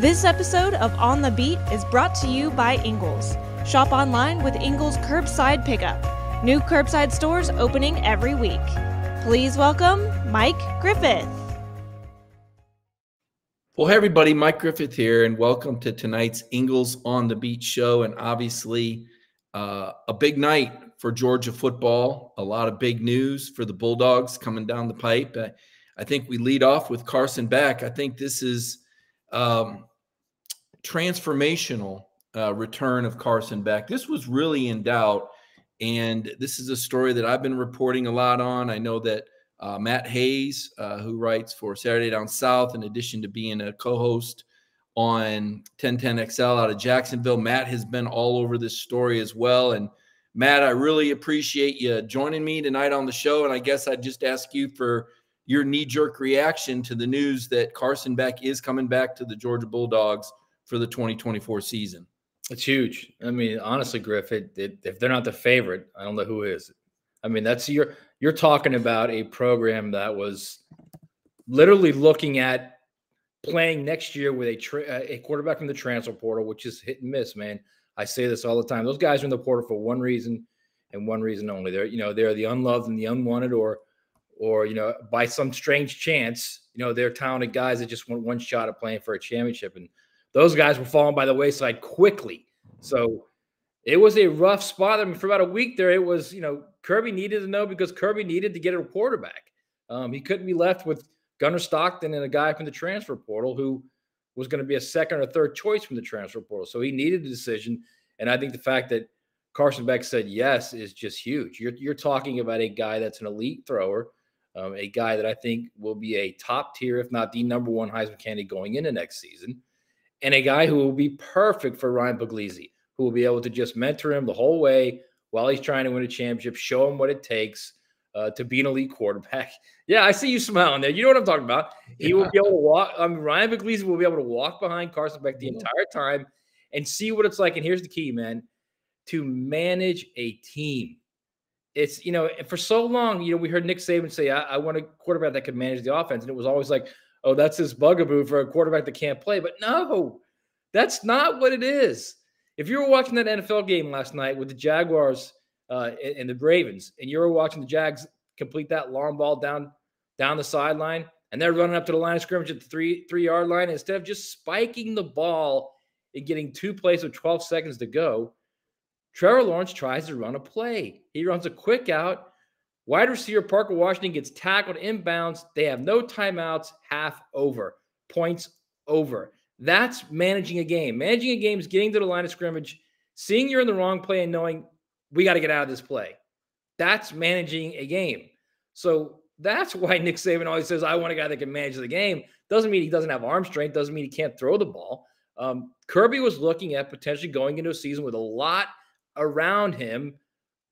This episode of On the Beat is brought to you by Ingles. Shop online with Ingles Curbside Pickup. New curbside stores opening every week. Please welcome Mike Griffith. Well, hey, everybody, Mike Griffith here, and welcome to tonight's Ingles on the Beat show. And obviously, uh, a big night for Georgia football. A lot of big news for the Bulldogs coming down the pipe. I, I think we lead off with Carson Beck. I think this is um, transformational uh, return of Carson Beck. This was really in doubt. And this is a story that I've been reporting a lot on. I know that uh, Matt Hayes, uh, who writes for Saturday Down South, in addition to being a co host on 1010XL out of Jacksonville, Matt has been all over this story as well. And Matt, I really appreciate you joining me tonight on the show. And I guess I'd just ask you for your knee jerk reaction to the news that Carson Beck is coming back to the Georgia Bulldogs for the 2024 season. It's huge. I mean, honestly, Griff, it, it, if they're not the favorite, I don't know who is. I mean, that's you're you're talking about a program that was literally looking at playing next year with a tra- uh, a quarterback from the transfer portal, which is hit and miss, man. I say this all the time. Those guys are in the portal for one reason and one reason only. They're you know they're the unloved and the unwanted, or or you know by some strange chance, you know they're talented guys that just want one shot at playing for a championship and those guys were falling by the wayside quickly. So it was a rough spot. I mean, for about a week there, it was, you know, Kirby needed to know because Kirby needed to get a quarterback. Um, he couldn't be left with Gunner Stockton and a guy from the transfer portal who was going to be a second or third choice from the transfer portal. So he needed a decision. And I think the fact that Carson Beck said yes is just huge. You're, you're talking about a guy that's an elite thrower, um, a guy that I think will be a top tier, if not the number one Heisman candidate going into next season and a guy who will be perfect for Ryan Puglisi, who will be able to just mentor him the whole way while he's trying to win a championship, show him what it takes uh, to be an elite quarterback. Yeah, I see you smiling there. You know what I'm talking about. He yeah. will be able to walk. Um, Ryan Puglisi will be able to walk behind Carson Beck the entire time and see what it's like. And here's the key, man: to manage a team. It's you know, for so long, you know, we heard Nick Saban say, I, I want a quarterback that could manage the offense," and it was always like, oh, that's his bugaboo for a quarterback that can't play. But no, that's not what it is. If you were watching that NFL game last night with the Jaguars uh, and the Ravens, and you were watching the Jags complete that long ball down down the sideline, and they're running up to the line of scrimmage at the three three yard line, instead of just spiking the ball and getting two plays with 12 seconds to go, Trevor Lawrence tries to run a play. He runs a quick out Wide receiver Parker Washington gets tackled inbounds. They have no timeouts, half over, points over. That's managing a game. Managing a game is getting to the line of scrimmage, seeing you're in the wrong play, and knowing we got to get out of this play. That's managing a game. So that's why Nick Saban always says, I want a guy that can manage the game. Doesn't mean he doesn't have arm strength, doesn't mean he can't throw the ball. Um, Kirby was looking at potentially going into a season with a lot around him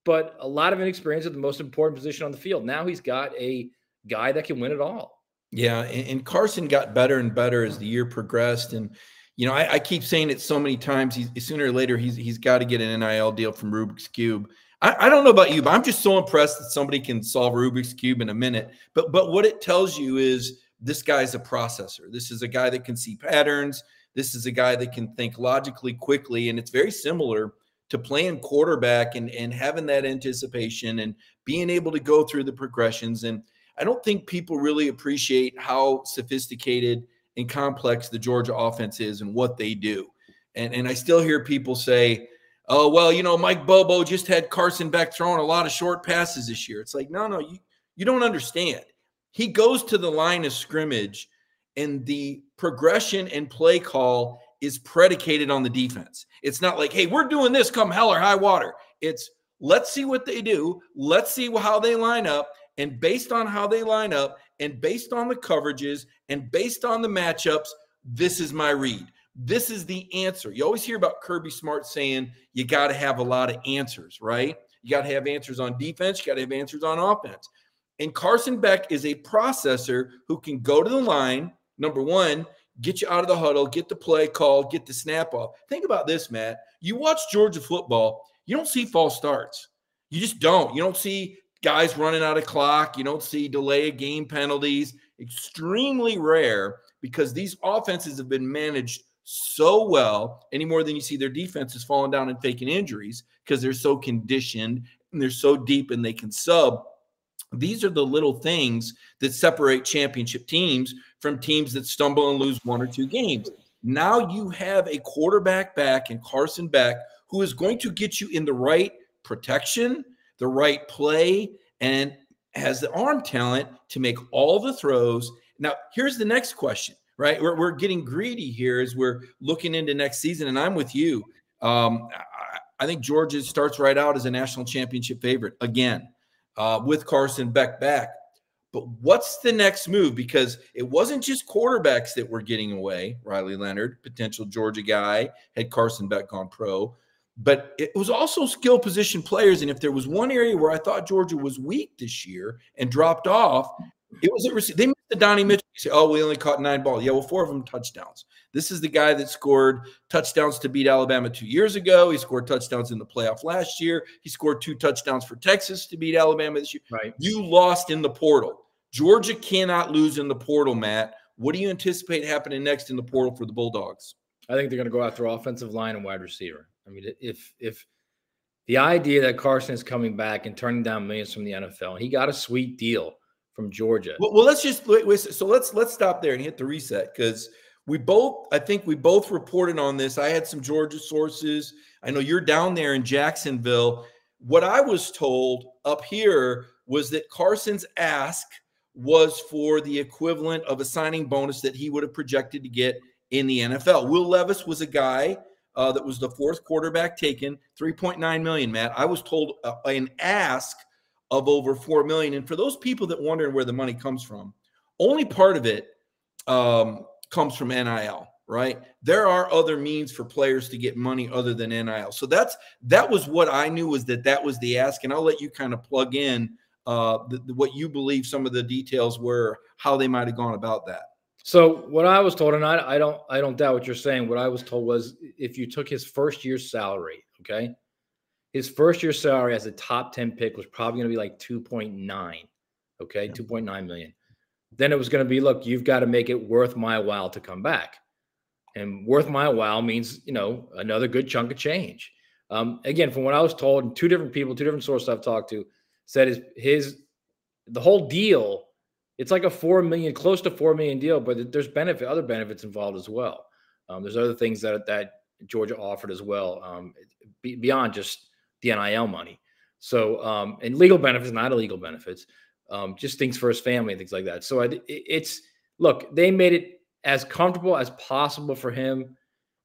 but a lot of inexperience at the most important position on the field. Now he's got a guy that can win it all. Yeah, and, and Carson got better and better as the year progressed, and you know I, I keep saying it so many times. He's sooner or later he's he's got to get an NIL deal from Rubik's Cube. I, I don't know about you, but I'm just so impressed that somebody can solve Rubik's Cube in a minute. But but what it tells you is this guy's a processor. This is a guy that can see patterns. This is a guy that can think logically quickly, and it's very similar to playing quarterback and, and having that anticipation and being able to go through the progressions. And I don't think people really appreciate how sophisticated and complex the Georgia offense is and what they do. And, and I still hear people say, oh, well, you know, Mike Bobo just had Carson Beck throwing a lot of short passes this year. It's like, no, no, you, you don't understand. He goes to the line of scrimmage and the progression and play call is predicated on the defense. It's not like, hey, we're doing this come hell or high water. It's let's see what they do. Let's see how they line up. And based on how they line up, and based on the coverages, and based on the matchups, this is my read. This is the answer. You always hear about Kirby Smart saying you got to have a lot of answers, right? You got to have answers on defense, you got to have answers on offense. And Carson Beck is a processor who can go to the line, number one, get you out of the huddle, get the play called, get the snap off. Think about this, Matt. You watch Georgia football, you don't see false starts. You just don't. You don't see guys running out of clock. You don't see delay of game penalties. Extremely rare because these offenses have been managed so well any more than you see their defense is falling down and faking injuries because they're so conditioned and they're so deep and they can sub. These are the little things that separate championship teams from teams that stumble and lose one or two games. Now you have a quarterback back in Carson Beck who is going to get you in the right protection, the right play, and has the arm talent to make all the throws. Now, here's the next question, right? We're, we're getting greedy here as we're looking into next season, and I'm with you. Um, I, I, think Georgia starts right out as a national championship favorite again uh, with Carson Beck back. But what's the next move? Because it wasn't just quarterbacks that were getting away. Riley Leonard, potential Georgia guy, had Carson Beck gone pro but it was also skill position players. And if there was one area where I thought Georgia was weak this year and dropped off, it was at They missed the Donnie Mitchell. You say, oh, we only caught nine balls. Yeah, well, four of them touchdowns. This is the guy that scored touchdowns to beat Alabama two years ago. He scored touchdowns in the playoff last year. He scored two touchdowns for Texas to beat Alabama this year. Right. You lost in the portal. Georgia cannot lose in the portal, Matt. What do you anticipate happening next in the portal for the Bulldogs? I think they're going to go after offensive line and wide receiver. I mean, if if the idea that Carson is coming back and turning down millions from the NFL, he got a sweet deal from Georgia. Well, well let's just wait, wait, so let's let's stop there and hit the reset because we both, I think we both reported on this. I had some Georgia sources. I know you're down there in Jacksonville. What I was told up here was that Carson's ask was for the equivalent of a signing bonus that he would have projected to get in the NFL. Will Levis was a guy uh, that was the fourth quarterback taken, 3.9 million, Matt. I was told uh, an ask of over 4 million. And for those people that wondering where the money comes from, only part of it um, comes from NIL, right? There are other means for players to get money other than NIL. So that's that was what I knew was that that was the ask. And I'll let you kind of plug in uh, the, the, what you believe some of the details were, how they might have gone about that. So what I was told, and I, I don't I don't doubt what you're saying. What I was told was if you took his first year's salary, okay, his first year salary as a top 10 pick was probably going to be like 2.9, okay, yeah. 2.9 million. Then it was going to be, look, you've got to make it worth my while to come back. And worth my while means, you know, another good chunk of change. Um, again, from what I was told, and two different people, two different sources I've talked to, said his his the whole deal it's like a four million, close to four million deal, but there's benefit, other benefits involved as well. Um, there's other things that that Georgia offered as well, um, beyond just the NIL money. So, um, and legal benefits, not illegal benefits, um, just things for his family and things like that. So I, it's look, they made it as comfortable as possible for him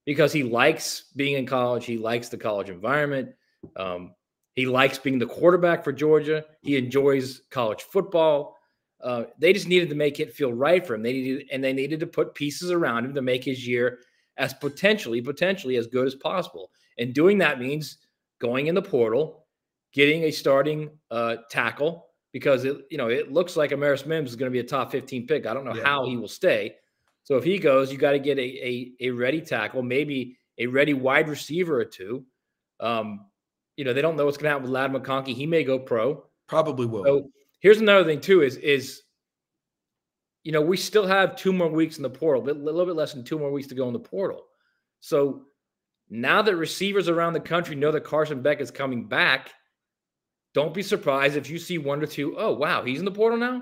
because he likes being in college. He likes the college environment. Um, he likes being the quarterback for Georgia. He enjoys college football. Uh, they just needed to make it feel right for him. They needed and they needed to put pieces around him to make his year as potentially, potentially as good as possible. And doing that means going in the portal, getting a starting uh, tackle because it, you know, it looks like Amarius Mims is going to be a top 15 pick. I don't know yeah. how he will stay. So if he goes, you got to get a, a, a ready tackle, maybe a ready wide receiver or two. Um, you know, they don't know what's going to happen with Ladd McConkey. He may go pro. Probably will. So Here's another thing too: is is you know we still have two more weeks in the portal, a little bit less than two more weeks to go in the portal. So now that receivers around the country know that Carson Beck is coming back, don't be surprised if you see one or two. Oh wow, he's in the portal now,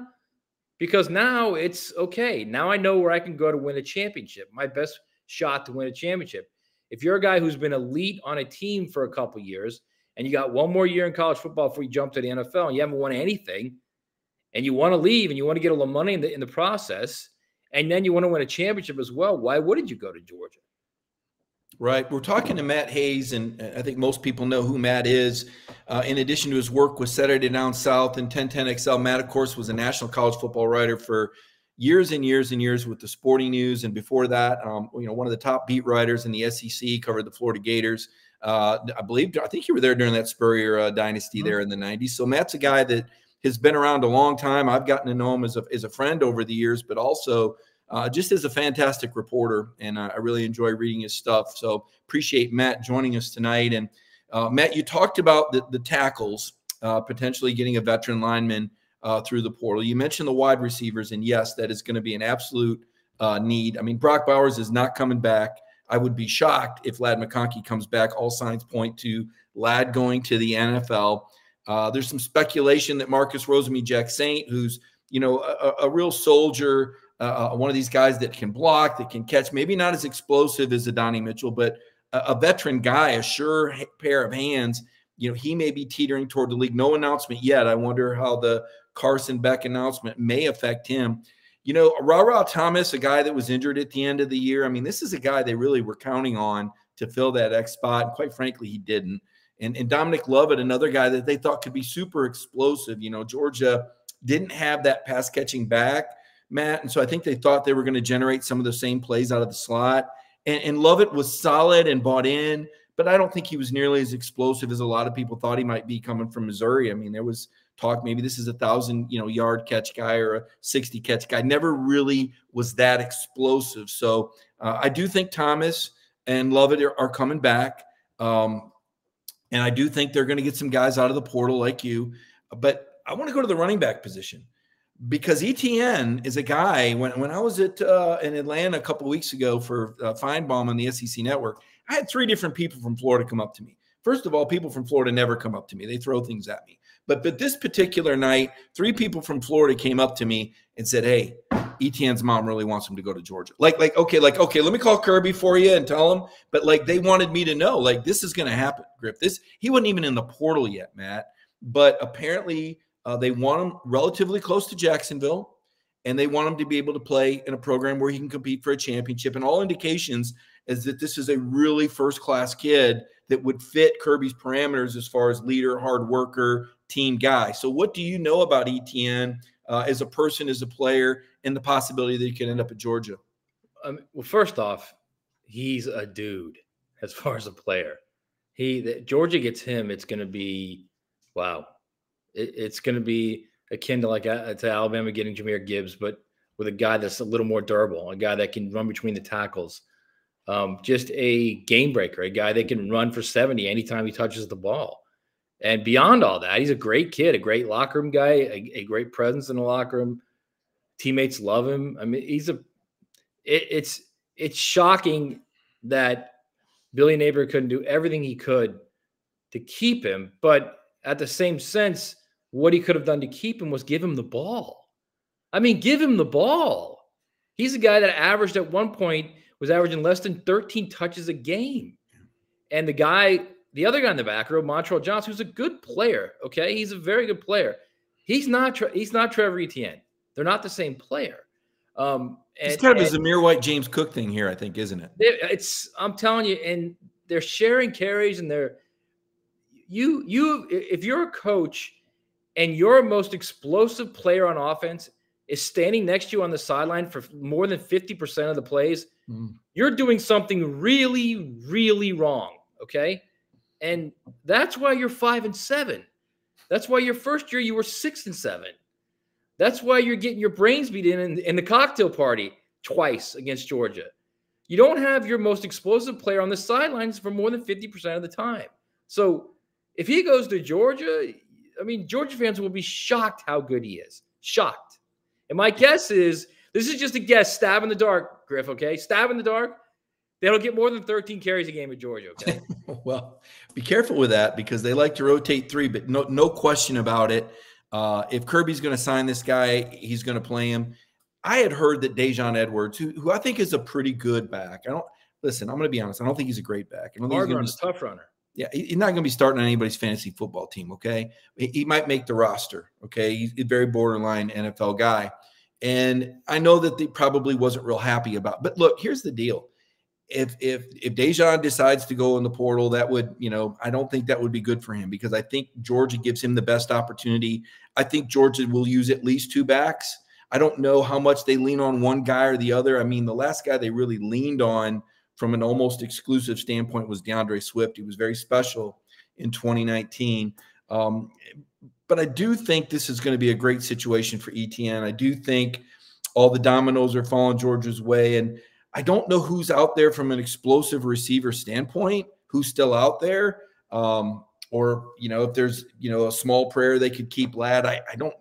because now it's okay. Now I know where I can go to win a championship. My best shot to win a championship. If you're a guy who's been elite on a team for a couple years and you got one more year in college football before you jump to the NFL and you haven't won anything, and you want to leave and you want to get a little money in the in the process, and then you want to win a championship as well, why wouldn't you go to Georgia? Right. We're talking to Matt Hayes, and I think most people know who Matt is. Uh, in addition to his work with Saturday Down South and 1010XL, Matt, of course, was a national college football writer for years and years and years with the Sporting News, and before that, um, you know, one of the top beat writers in the SEC, covered the Florida Gators. Uh, I believe, I think you were there during that Spurrier uh, dynasty mm-hmm. there in the 90s. So Matt's a guy that has been around a long time. I've gotten to know him as a, as a friend over the years, but also uh, just as a fantastic reporter. And I really enjoy reading his stuff. So appreciate Matt joining us tonight. And uh, Matt, you talked about the, the tackles, uh, potentially getting a veteran lineman uh, through the portal. You mentioned the wide receivers, and yes, that is going to be an absolute uh, need. I mean, Brock Bowers is not coming back. I would be shocked if Ladd McConkey comes back. All signs point to Ladd going to the NFL. Uh, there's some speculation that Marcus Rosemy-Jacksaint, who's you know a, a real soldier, uh, uh, one of these guys that can block, that can catch, maybe not as explosive as Adonai Mitchell, but a, a veteran guy, a sure pair of hands. You know, he may be teetering toward the league. No announcement yet. I wonder how the Carson Beck announcement may affect him. You know, Rara Thomas, a guy that was injured at the end of the year. I mean, this is a guy they really were counting on to fill that X spot. And quite frankly, he didn't. And, and Dominic Lovett, another guy that they thought could be super explosive. You know, Georgia didn't have that pass catching back, Matt. And so I think they thought they were going to generate some of the same plays out of the slot. And, and Lovett was solid and bought in, but I don't think he was nearly as explosive as a lot of people thought he might be coming from Missouri. I mean, there was talk maybe this is a thousand you know yard catch guy or a 60 catch guy never really was that explosive so uh, i do think thomas and lovett are, are coming back um, and i do think they're going to get some guys out of the portal like you but I want to go to the running back position because Etienne is a guy. When, when I was at uh, in Atlanta a couple weeks ago for uh, Finebaum on the SEC Network, I had three different people from Florida come up to me. First of all, people from Florida never come up to me; they throw things at me. But but this particular night, three people from Florida came up to me and said, "Hey, Etienne's mom really wants him to go to Georgia." Like like okay, like okay, let me call Kirby for you and tell him. But like they wanted me to know, like this is going to happen, Griff. This he wasn't even in the portal yet, Matt. But apparently uh, they want him relatively close to Jacksonville, and they want him to be able to play in a program where he can compete for a championship. And all indications is that this is a really first class kid that would fit Kirby's parameters as far as leader, hard worker, team guy. So, what do you know about Etienne uh, as a person, as a player, and the possibility that he could end up at Georgia? Um, well, first off, he's a dude as far as a player. He the, Georgia gets him, it's going to be wow it, it's going to be akin to like a, uh, to Alabama getting Jahmyr Gibbs, but with a guy that's a little more durable, a guy that can run between the tackles. Um, just a game breaker, a guy that can run for 70 anytime he touches the ball. And beyond all that, he's a great kid, a great locker room guy, a, a great presence in the locker room. Teammates love him. I mean, he's a. It, it's it's shocking that Billy Napier couldn't do everything he could to keep him, but at the same sense, what he could have done to keep him was give him the ball. I mean, give him the ball. He's a guy that averaged at one point was averaging less than 13 touches a game. And the guy, the other guy in the back row, Montrell Johnson, who's a good player. Okay, he's a very good player. He's not. He's not Trevor Etienne. They're not the same player. Um, and, it's kind of a Zamir White, James Cook thing here, I think, isn't it? It's. I'm telling you, and they're sharing carries, and they're you. You, if you're a coach and your most explosive player on offense is standing next to you on the sideline for more than 50% of the plays, mm. you're doing something really, really wrong. Okay. And that's why you're five and seven. That's why your first year you were six and seven. That's why you're getting your brains beat in, in in the cocktail party twice against Georgia. You don't have your most explosive player on the sidelines for more than 50% of the time. So if he goes to Georgia, I mean, Georgia fans will be shocked how good he is. Shocked. And my guess is this is just a guess, stab in the dark, Griff, okay? Stab in the dark. They'll get more than 13 carries a game at Georgia, okay? well, be careful with that because they like to rotate three, but no, no question about it. Uh, if Kirby's going to sign this guy, he's going to play him. I had heard that Daijun Edwards, who, who I think is a pretty good back. I don't listen. I'm going to be honest. I don't think he's a great back. I don't Hard think he's runner, tough runner. Yeah, he's not going to be starting on anybody's fantasy football team. Okay, he might make the roster. Okay, he's a very borderline NFL guy, and I know that they probably wasn't real happy about. But look, here's the deal: if if if Daijun decides to go in the portal, that would you know I don't think that would be good for him because I think Georgia gives him the best opportunity. I think Georgia will use at least two backs. I don't know how much they lean on one guy or the other. I mean, the last guy they really leaned on from an almost exclusive standpoint was D'Andre Swift. He was very special in 2019. Um, but I do think this is going to be a great situation for Etienne. I do think all the dominoes are falling Georgia's way. And I don't know who's out there from an explosive receiver standpoint, who's still out there. Um, or, you know, if there's, you know, a small prayer they could keep Ladd. I, I don't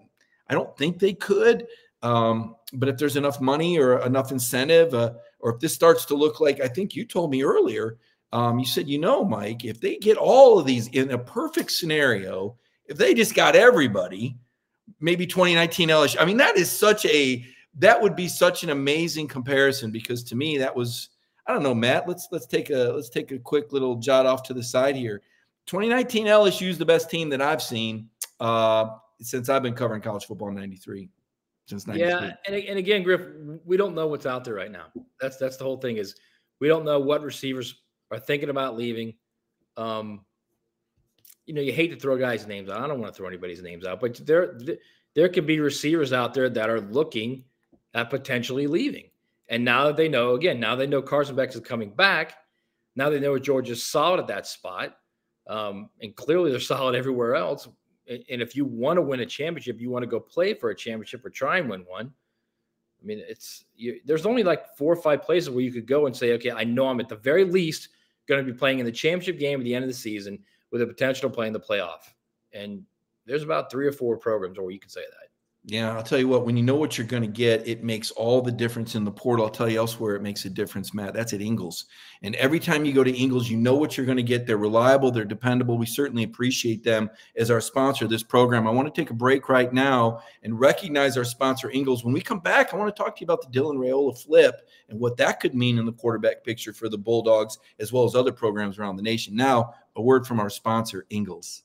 I don't think they could. Um, but if there's enough money or enough incentive, uh, or if this starts to look like I think you told me earlier, um, you said, you know, Mike, if they get all of these in a perfect scenario, if they just got everybody, maybe 2019 LSU. I mean, that is such a that would be such an amazing comparison because to me that was I don't know, Matt. Let's let's take a let's take a quick little jot off to the side here. 2019 LSU is the best team that I've seen uh, since I've been covering college football in '93. Since '93. Yeah, and, and again, Griff, we don't know what's out there right now. That's that's the whole thing is we don't know what receivers are thinking about leaving. Um, you know, you hate to throw guys' names out. I don't want to throw anybody's names out, but there there could be receivers out there that are looking at potentially leaving. And now that they know, again, now they know Carson Beck is coming back. Now they know Georgia's solid at that spot. Um, and clearly they're solid everywhere else. And if you want to win a championship, you want to go play for a championship or try and win one. I mean, it's you, there's only like four or five places where you could go and say, okay, I know I'm at the very least going to be playing in the championship game at the end of the season with the potential to play in the playoff. And there's about three or four programs where you can say that. Yeah, I'll tell you what, when you know what you're going to get, it makes all the difference in the portal. I'll tell you elsewhere it makes a difference, Matt. That's at Ingles. And every time you go to Ingles, you know what you're going to get. They're reliable, they're dependable. We certainly appreciate them as our sponsor of this program. I want to take a break right now and recognize our sponsor, Ingles. When we come back, I want to talk to you about the Dylan Raiola flip and what that could mean in the quarterback picture for the Bulldogs, as well as other programs around the nation. Now, a word from our sponsor, Ingles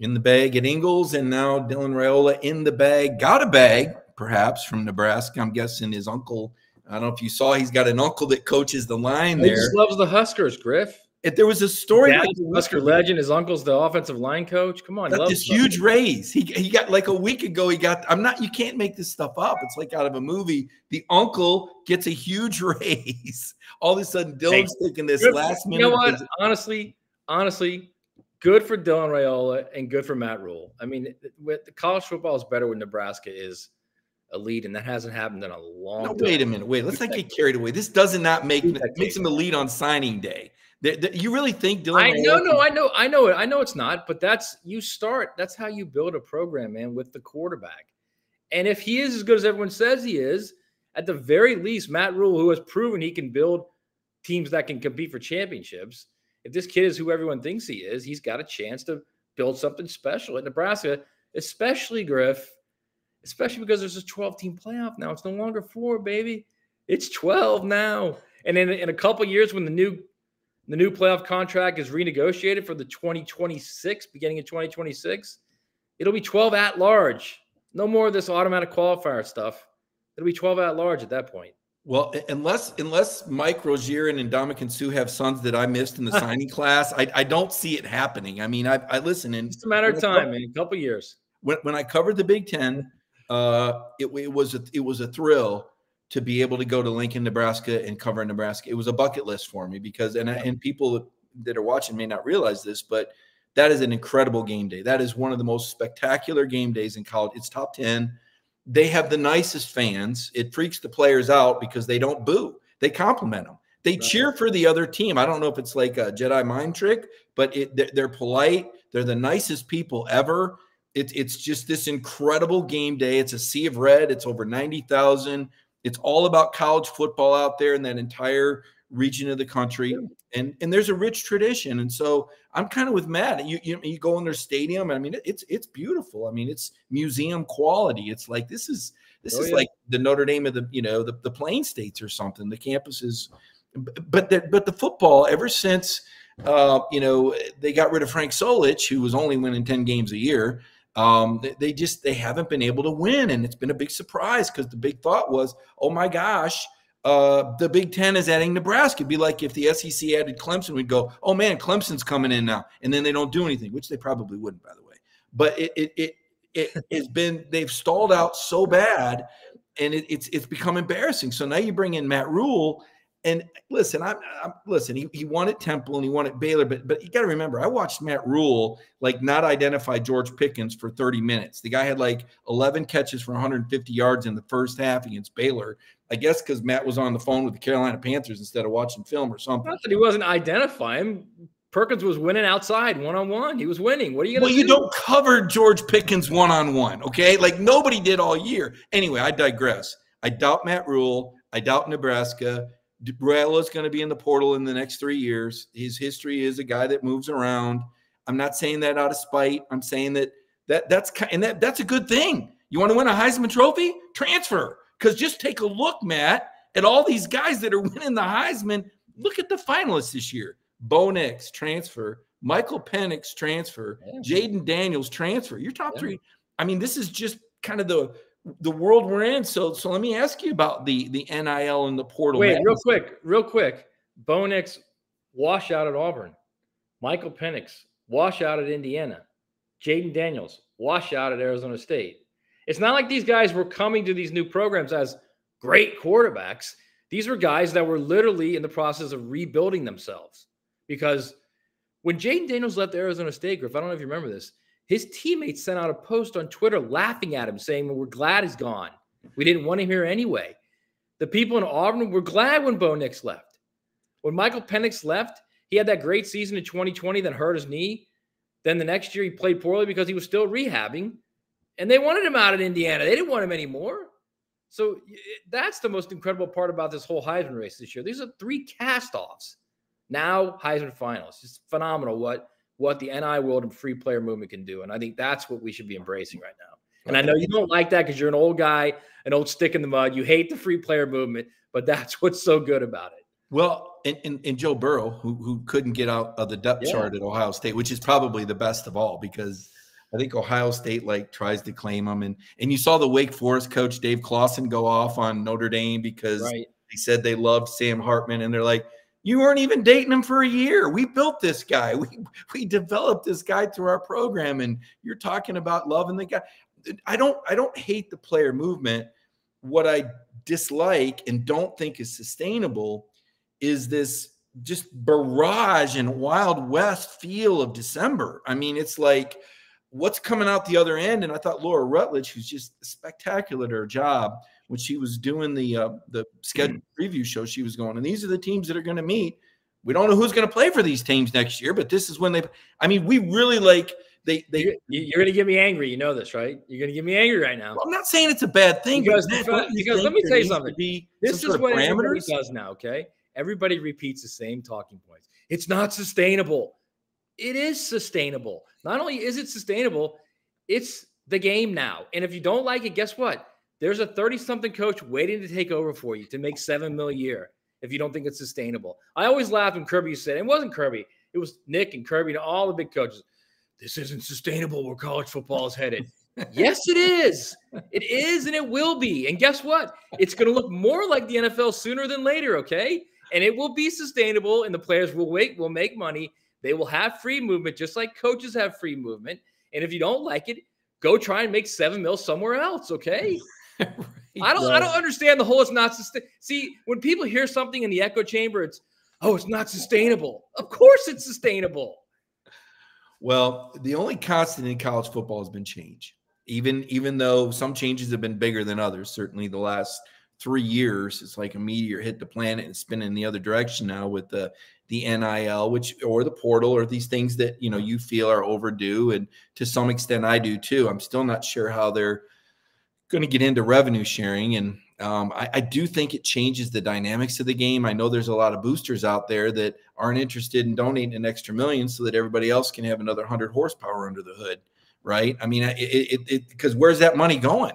in the bag at Ingles, and now Dylan Raiola in the bag. Got a bag, perhaps from Nebraska. I'm guessing his uncle. I don't know if you saw. He's got an uncle that coaches the line there. He just loves the Huskers, Griff. If there was a story, like Husker legend. His uncle's the offensive line coach. Come on, got this huge raise. He he got like a week ago. He got. I'm not. You can't make this stuff up. It's like out of a movie. The uncle gets a huge raise. All of a sudden, Dylan's hey, taking this last minute. You know what? Honestly, honestly, good for Dylan Raiola and good for Matt Rhule. I mean, with the college football is better when Nebraska is elite, and that hasn't happened in a long. No, wait a minute. Wait, let's not get carried away. This doesn't not make makes him elite on signing day. The, the, you really think Dylan? I know, no, I know, I know it. I know it's not, but that's you start. That's how you build a program, man, with the quarterback. And if he is as good as everyone says he is, at the very least, Matt Rhule, who has proven he can build teams that can compete for championships if this kid is who everyone thinks he is, he's got a chance to build something special at Nebraska, especially Griff, especially because there's a 12 team playoff now. It's no longer four, baby. It's 12 now. And in, in a couple years, when the new the new playoff contract is renegotiated for the 2026, beginning of 2026, it'll be 12 at large. No more of this automatic qualifier stuff. It'll be 12 at large at that point. Well, unless unless Mike Rozier and Ndamukong Suh have sons that I missed in the signing class, I, I don't see it happening. I mean, I, I listen and it's a matter of time, man. A couple years. When, when I covered the Big Ten, uh, it, it was a, it was a thrill to be able to go to Lincoln, Nebraska, and cover Nebraska. It was a bucket list for me because and and people that are watching may not realize this, but that is an incredible game day. That is one of the most spectacular game days in college. It's top ten they have the nicest fans. It freaks the players out because they don't boo. They compliment them. They right. cheer for the other team. I don't know if it's like a Jedi mind trick, but it, they're polite. They're the nicest people ever. It, it's just this incredible game day. It's a sea of red. It's over 90,000. It's all about college football out there in that entire region of the country and and there's a rich tradition and so i'm kind of with matt you, you you go in their stadium i mean it's it's beautiful i mean it's museum quality it's like this is this oh, is yeah. like the notre dame of the you know the, the plain states or something the campus is but the, but the football ever since uh, you know they got rid of frank solich who was only winning 10 games a year um, they, they just they haven't been able to win and it's been a big surprise because the big thought was oh my gosh uh, the Big Ten is adding Nebraska. It'd be like if the SEC added Clemson, we'd go, oh man, Clemson's coming in now, and then they don't do anything, which they probably wouldn't, by the way. But it it it it has been they've stalled out so bad and it, it's it's become embarrassing. So now you bring in Matt Rhule. and listen, I'm, I'm listen. He, he won at Temple and he won at Baylor, but but you got to remember, I watched Matt Rhule like not identify George Pickens for 30 minutes. The guy had like 11 catches for 150 yards in the first half against Baylor. I guess because Matt was on the phone with the Carolina Panthers instead of watching film or something. Not that he wasn't identifying. Pickens was winning outside one on one. He was winning. What are you Well, going you do? don't cover George Pickens one on one, okay? Like nobody did all year. Anyway, I digress. I doubt Matt Rhule. I doubt Nebraska. is going to be in the portal in the next three years. His history is a guy that moves around. I'm not saying that out of spite. I'm saying that that that's and that that's a good thing. You want to win a Heisman Trophy? Transfer. Because just take a look, Matt, at all these guys that are winning the Heisman. Look at the finalists this year. Bo Nix, transfer. Michael Penix, transfer. Yeah. Jayden Daniels, transfer. Your top Yeah. three. I mean, this is just kind of the the world we're in. So, so let me ask you about the the NIL and the portal. Wait, Matt. real quick, real quick. Bo Nix washout at Auburn. Michael Penix washout at Indiana. Jayden Daniels washout at Arizona State. It's not like these guys were coming to these new programs as great quarterbacks. These were guys that were literally in the process of rebuilding themselves. Because when Jayden Daniels left Arizona State, Griff, I don't know if you remember this, his teammates sent out a post on Twitter laughing at him, saying, well, We're glad he's gone. We didn't want him here anyway. The people in Auburn were glad when Bo Nix left. When Michael Penix left, he had that great season in 2020 that hurt his knee. Then the next year he played poorly because he was still rehabbing. And they wanted him out of Indiana. They didn't want him anymore. So that's the most incredible part about this whole Heisman race this year. These are three cast-offs. Now Heisman finals. It's phenomenal what what the NI world and free player movement can do. And I think that's what we should be embracing right now. And I know you don't like that because you're an old guy, an old stick in the mud. You hate the free player movement, but that's what's so good about it. Well, and, and, and Joe Burrow, who who couldn't get out of the depth Yeah. chart at Ohio State, which is probably the best of all because I think Ohio State like tries to claim him, and and you saw the Wake Forest coach Dave Clawson go off on Notre Dame because Right. they said they loved Sam Hartman, and they're like, you weren't even dating him for a year. We built this guy. We we developed this guy through our program, and you're talking about loving the guy. I don't I don't hate the player movement. What I dislike and don't think is sustainable is this just barrage and wild west feel of December. I mean, it's like what's coming out the other end. And I thought Laura Rutledge, who's just spectacular at her job, when she was doing the uh, the schedule preview show, she was going, and these are the teams that are going to meet. We don't know who's going to play for these teams next year, but this is when they. I mean, we really like they they. You- You're going to get me angry. You know this, right? You're going to get me angry right now. I'm not saying it's a bad thing, Because- because- because let me tell you something. This some is what everybody does now. Okay, everybody repeats the same talking points. It's not sustainable. It is sustainable. Not only is it sustainable, it's the game now. And if you don't like it, guess what? There's a 30-something coach waiting to take over for you to make seven mil a year. If you don't think it's sustainable, I always laugh when Kirby said it wasn't Kirby. It was Nick and Kirby and all the big coaches. This isn't sustainable where college football is headed. yes, it is. It is, and it will be. And guess what? It's going to look more like the NFL sooner than later. Okay, and it will be sustainable, and the players will wait, will make money. They will have free movement, just like coaches have free movement. And if you don't like it, go try and make seven mil somewhere else. Okay. I don't. I don't understand the whole. It's not sustain. See, when people hear something in the echo chamber, it's oh, it's not sustainable. Of course, it's sustainable. Well, the only constant in college football has been change. Even even though some changes have been bigger than others, certainly the last three years, it's like a meteor hit the planet and spinning the other direction now with the the NIL, which or the portal or these things that you know you feel are overdue, and to some extent I do too. I'm still not sure how they're going to get into revenue sharing, and um, I, I do think it changes the dynamics of the game. I know there's a lot of boosters out there that aren't interested in donating an extra million so that everybody else can have another hundred horsepower under the hood, right? I mean, it it it because where's that money going?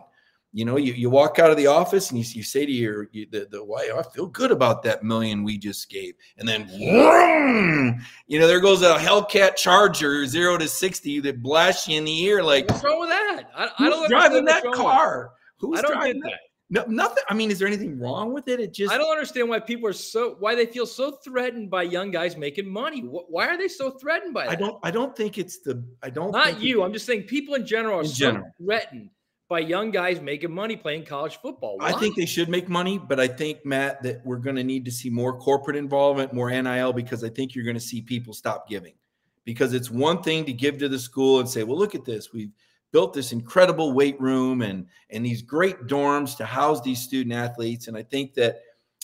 You know, you, you walk out of the office and you, you say to your you, the the wife, oh, I feel good about that million we just gave, and then vroom, you know there goes a Hellcat Charger zero to sixty that blasts you in the ear like What's wrong with that? I, I don't driving that car? Who's I don't driving get that. No, nothing. I mean, is there anything wrong with it? It just I don't understand why people are so why they feel so threatened by young guys making money. Why are they so threatened by that? I don't. I don't think it's the. I don't. Not you. I'm just saying people in general are In so general. threatened by young guys making money playing college football. Why? I think they should make money, but I think Matt that we're going to need to see more corporate involvement, more NIL, because I think you're going to see people stop giving. Because it's one thing to give to the school and say, "Well, look at this. We've built this incredible weight room and and these great dorms to house these student athletes." And I think that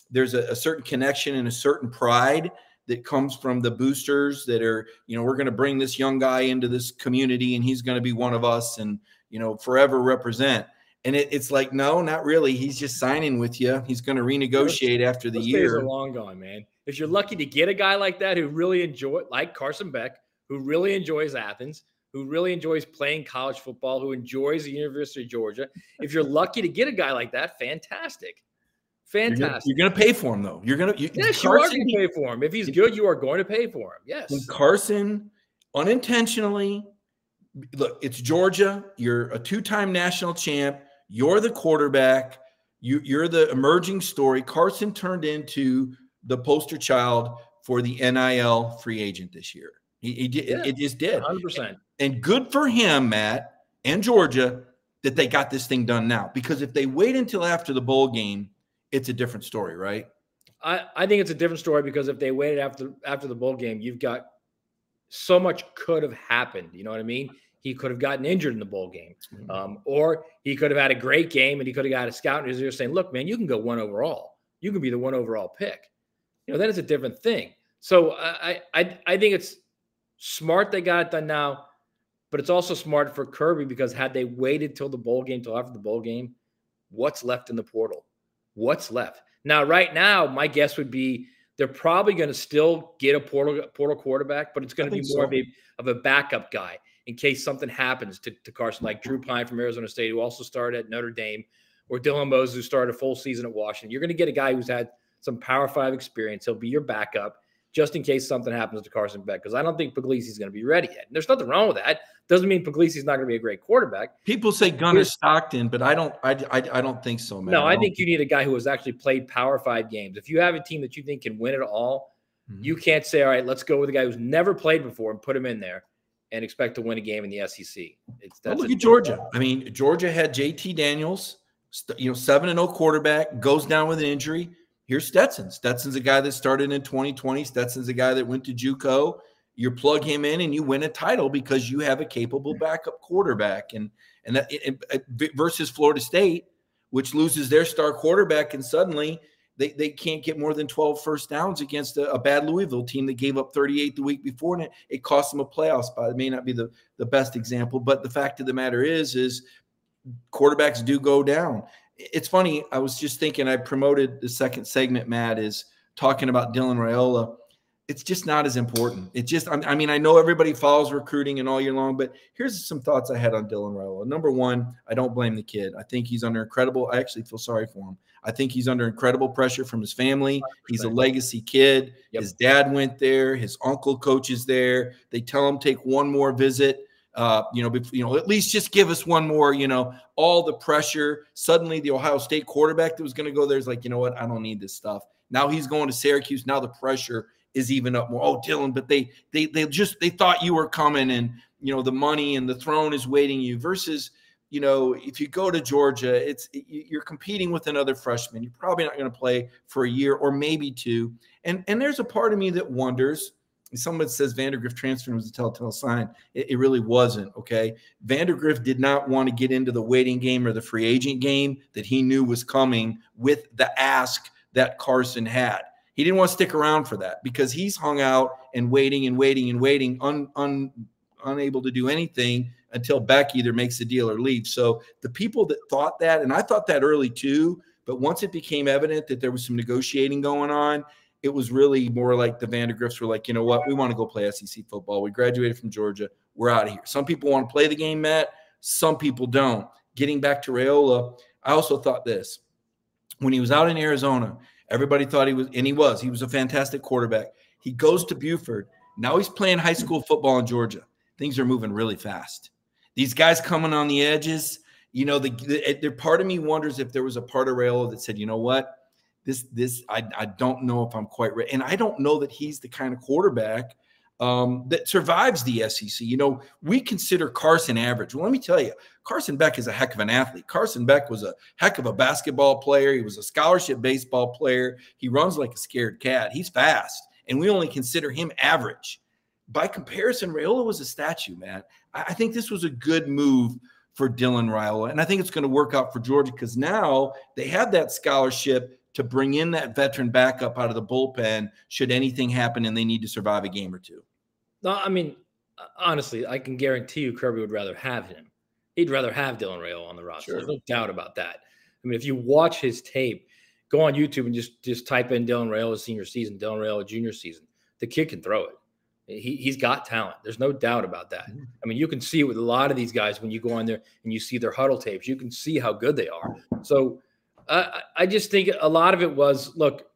there's a, a certain connection and a certain pride that comes from the boosters that are, you know, we're going to bring this young guy into this community and he's going to be one of us and, you know, forever represent. And it, it's like, no, not really. He's just signing with you. He's going to renegotiate those, after the year. Long gone, man. If you're lucky to get a guy like that who really enjoy, like Carson Beck, who really enjoys Athens, who really enjoys playing college football, who enjoys the University of Georgia, if you're lucky to get a guy like that, fantastic. Fantastic. You're going to pay for him, though. You're going to. You, yes, Carson, you are going to pay for him. If he's good, you are going to pay for him. Yes. When Carson unintentionally, look, it's Georgia. You're a two-time national champ. You're the quarterback. You, you're the emerging story. Carson turned into the poster child for the NIL free agent this year. He, he did. Yeah, it just did. 100%. And good for him, Matt and Georgia, that they got this thing done now. Because if they wait until after the bowl game it's a different story, right? I, I think it's a different story because if they waited after after the bowl game, you've got so much could have happened. You know what I mean? He could have gotten injured in the bowl game, mm-hmm. um, or he could have had a great game and he could have got a scout in his ear saying, "Look, man, you can go one overall. You can be the one overall pick." You know, then it's a different thing. So I I I think it's smart they got it done now, but it's also smart for Kirby because had they waited till the bowl game, till after the bowl game, what's left in the portal? What's left. Now, right now, my guess would be they're probably going to still get a portal portal quarterback, but it's going to be more so. of a of a backup guy in case something happens to, to Carson, like Drew Pyne from Arizona State, who also started at Notre Dame, or Dylan Morris, who started a full season at Washington. You're going to get a guy who's had some Power Five experience. He'll be your backup just in case something happens to Carson Beck, because I don't think Puglisi's going to be ready yet. And there's nothing wrong with that. Doesn't mean Puglisi's not going to be a great quarterback. People say Gunner Stockton, but I don't. I, I, I don't think so, man. No, I, I think you need a guy who has actually played Power Five games. If you have a team that you think can win it all, mm-hmm. you can't say, "All right, let's go with a guy who's never played before and put him in there." And expect to win a game in the SEC. It's that's look at Georgia. I mean, Georgia had JT Daniels, you know, seven and zero oh quarterback, goes down with an injury here's Stetson. Stetson's a guy that started in 2020. Stetson's a guy that went to JUCO. You plug him in and you win a title because you have a capable mm-hmm. backup quarterback. And and that versus Florida State, which loses their star quarterback, and suddenly they, they can't get more than 12 first downs against a, a bad Louisville team that gave up 38 the week before, and it, it cost them a playoff spot. It may not be the, the best example, but the fact of the matter is, is quarterbacks do go down it's funny. I was just thinking. I promoted the second segment. Matt is talking about Dylan Raiola. It's just not as important. It just. I mean, I know everybody follows recruiting and all year long, but here's some thoughts I had on Dylan Raiola. Number one, I don't blame the kid. I think he's under incredible. I actually feel sorry for him. I think he's under incredible pressure from his family. He's a legacy kid. Yep. His dad went there. His uncle coaches there. They tell him take one more visit uh, you know, you know, at least just give us one more, you know, all the pressure. Suddenly the Ohio State quarterback that was going to go there is like, you know what? I don't need this stuff. Now he's going to Syracuse. Now the pressure is even up more. Oh, Dylan, but they they they just they thought you were coming and you know the money and the throne is waiting you versus you know if you go to Georgia, it's you're competing with another freshman. You're probably not going to play for a year or maybe two. And and there's a part of me that wonders someone says Vandagriff transfer was a telltale sign. It, it, really wasn't. Okay. Vandagriff did not want to get into the waiting game or the free agent game that he knew was coming with the ask that Carson had. He didn't want to stick around for that because he's hung out and waiting and waiting and waiting, un, un, unable to do anything until Beck either makes the deal or leaves. So the people that thought that, and I thought that early too, but once it became evident that there was some negotiating going on, it was really more like the Vandagriffs were like, you know what, we want to go play SEC football. We graduated from Georgia. We're out of here. Some people want to play the game, Matt. Some people don't. Getting back to Raiola, I also thought this when he was out in Arizona, everybody thought he was, and he was, he was a fantastic quarterback. He goes to Buford. Now he's playing high school football in Georgia. Things are moving really fast. These guys coming on the edges, you know, the, the, the part of me wonders if there was a part of Raiola that said, you know what, this this I, I don't know if I'm quite ready. And I don't know that he's the kind of quarterback. um, that survives the SEC. You know, we consider Carson average. Well, let me tell you, Carson Beck is a heck of an athlete. Carson Beck was a heck of a basketball player. He was a scholarship baseball player. He runs like a scared cat. He's fast, and we only consider him average. By comparison, Raiola was a statue, man. I think this was a good move for Dylan Raiola, and I think it's going to work out for Georgia because now they have that scholarship to bring in that veteran backup out of the bullpen should anything happen and they need to survive a game or two. No, I mean, honestly, I can guarantee you Kirby would rather have him. He'd rather have Dylan Raiola on the roster. Sure. There's no doubt about that. I mean, if you watch his tape, go on YouTube and just just type in Dylan Raiola senior season, Dylan Raiola junior season. The kid can throw it. He, he's got talent. There's no doubt about that. Mm-hmm. I mean, you can see it with a lot of these guys when you go on there and you see their Hudl tapes. You can see how good they are. So I, I just think a lot of it was look,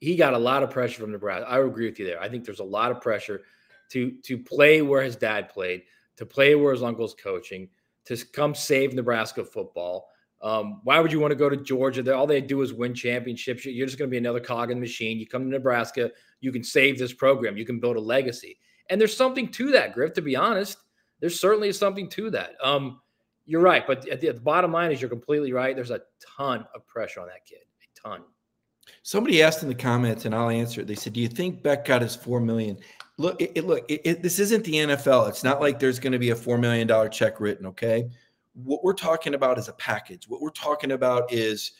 he got a lot of pressure from Nebraska. I agree with you there. I think there's a lot of pressure to to play where his dad played, to play where his uncle's coaching, to come save Nebraska football. Um, why would you want to go to Georgia? All they do is win championships. You're just going to be another cog in the machine. You come to Nebraska, you can save this program. You can build a legacy. And there's something to that, Griff. To be honest, there's certainly something to that. Um, you're right, but at the, at the, bottom line is you're completely right. There's a ton of pressure on that kid, a ton. Somebody asked in the comments, and I'll answer it. They said, "Do you think Beck got his four million? Look, it, it look, it, this isn't the NFL. It's not like there's going to be a four million dollar check written. Okay, what we're talking about is a package. What we're talking about is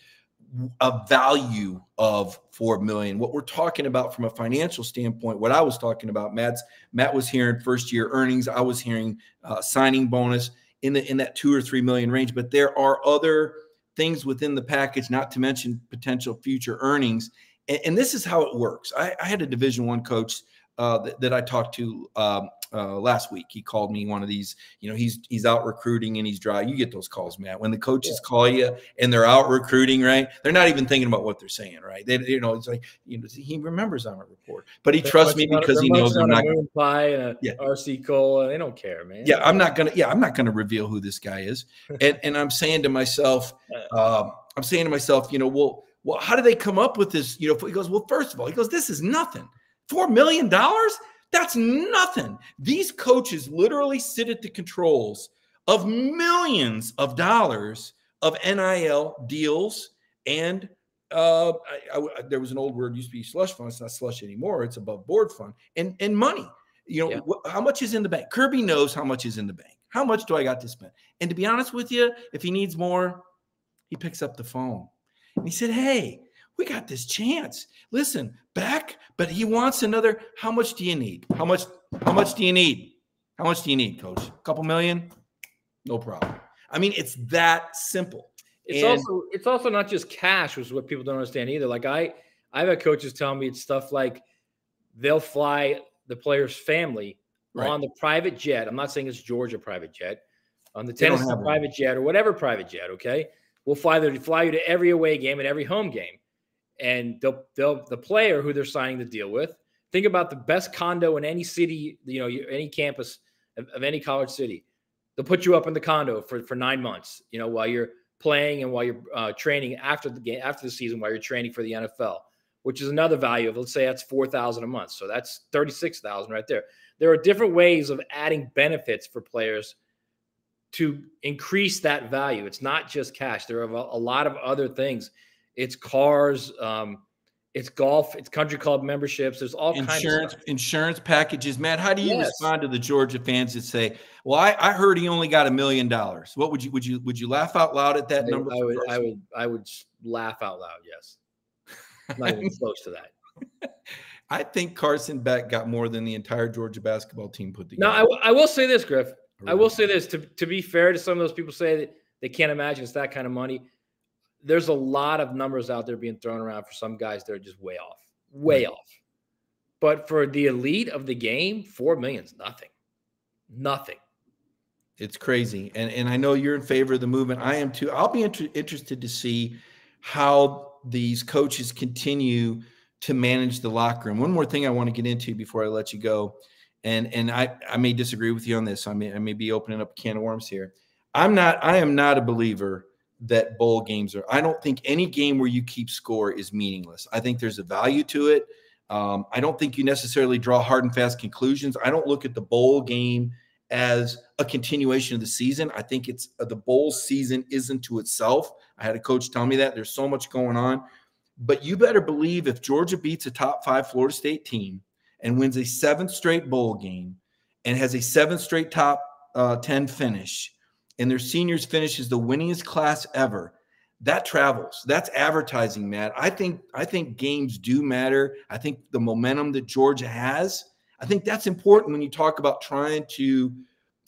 a value of four million. What we're talking about from a financial standpoint, what I was talking about, Matt's Matt was hearing first year earnings. I was hearing uh, signing bonus in the in that two or three million range. But there are other things within the package, not to mention potential future earnings. And, and this is how it works. I, I had a Division One coach uh, that, that, I talked to um, uh, last week. He called me one of these. You know, he's he's out recruiting and he's dry. You get those calls, Matt. When the coaches yeah. call you and they're out recruiting, right? They're not even thinking about what they're saying, right? They, you know, it's like you know, he remembers I'm a report, but he trusts me because he knows I'm not. Moon pie and a yeah. RC Cola. They don't care, man. Yeah, I'm not gonna. Yeah, I'm not gonna reveal who this guy is. and and I'm saying to myself, um, I'm saying to myself, you know, well, well, how do they come up with this? You know, he goes, well, first of all, he goes, this is nothing. Four million dollars that's nothing. These coaches literally sit at the controls of millions of dollars of NIL deals and uh, I, I, there was an old word used to be slush fund. It's not slush anymore. It's above board fund and and money. You know yeah. wh- how much is in the bank? Kirby knows how much is in the bank. How much do I got to spend? And to be honest with you, if he needs more, he picks up the phone and he said, "Hey, we got this chance. Listen, back, but he wants another. How much do you need? How much? How much do you need? How much do you need, coach? A couple million? No problem. I mean, it's that simple. It's and, also it's also not just cash, which is what people don't understand either. Like I I've had coaches tell me it's stuff like they'll fly the player's family right. on the private jet. I'm not saying it's Georgia private jet, on the Tennessee private jet or whatever private jet. Okay, we'll fly there to fly you to every away game and every home game and they'll they'll the player who they're signing the deal with. Think about the best condo in any city, you know, any campus of, of any college city. They'll put you up in the condo for for nine months, you know, while you're playing and while you're uh, training after the game after the season while you're training for the NFL, which is another value of let's say that's four thousand a month, so that's thirty six thousand right there. There are different ways of adding benefits for players to increase that value. It's not just cash. There are a lot of other things it's cars, um, it's golf, it's country club memberships. There's all insurance, kinds of insurance packages. Matt, how do you yes. respond to the Georgia fans that say, "Well, I, I heard he only got a million dollars"? What would you would you would you laugh out loud at that I, number? I would, I would, I would laugh out loud. Yes, not even close to that. I think Carson Beck got more than the entire Georgia basketball team put together. Now, I, I will say this, Griff. I will say this to, to be fair to some of those people say that they can't imagine it's that kind of money there's a lot of numbers out there being thrown around for some guys that are just way off, way mm-hmm. off. But for the elite of the game, four million is nothing, nothing. It's crazy, and and I know you're in favor of the movement. I am too. I'll be inter- interested to see how these coaches continue to manage the locker room. One more thing I want to get into before I let you go, and and I I may disagree with you on this. I may I may be opening up a can of worms here. I'm not. I am not a believer that bowl games are. I don't think any game where you keep score is meaningless. I think there's a value to it. Um, I don't think you necessarily draw hard and fast conclusions. I don't look at the bowl game as a continuation of the season. I think it's uh, the bowl season isn't to itself. I had a coach tell me that there's so much going on, but you better believe if Georgia beats a top five Florida State team and wins a seventh straight bowl game and has a seventh straight top uh, 10 finish, and their seniors finish as the winningest class ever, that travels. That's advertising, Matt. I think I think games do matter. I think the momentum that Georgia has I think that's important when you talk about trying to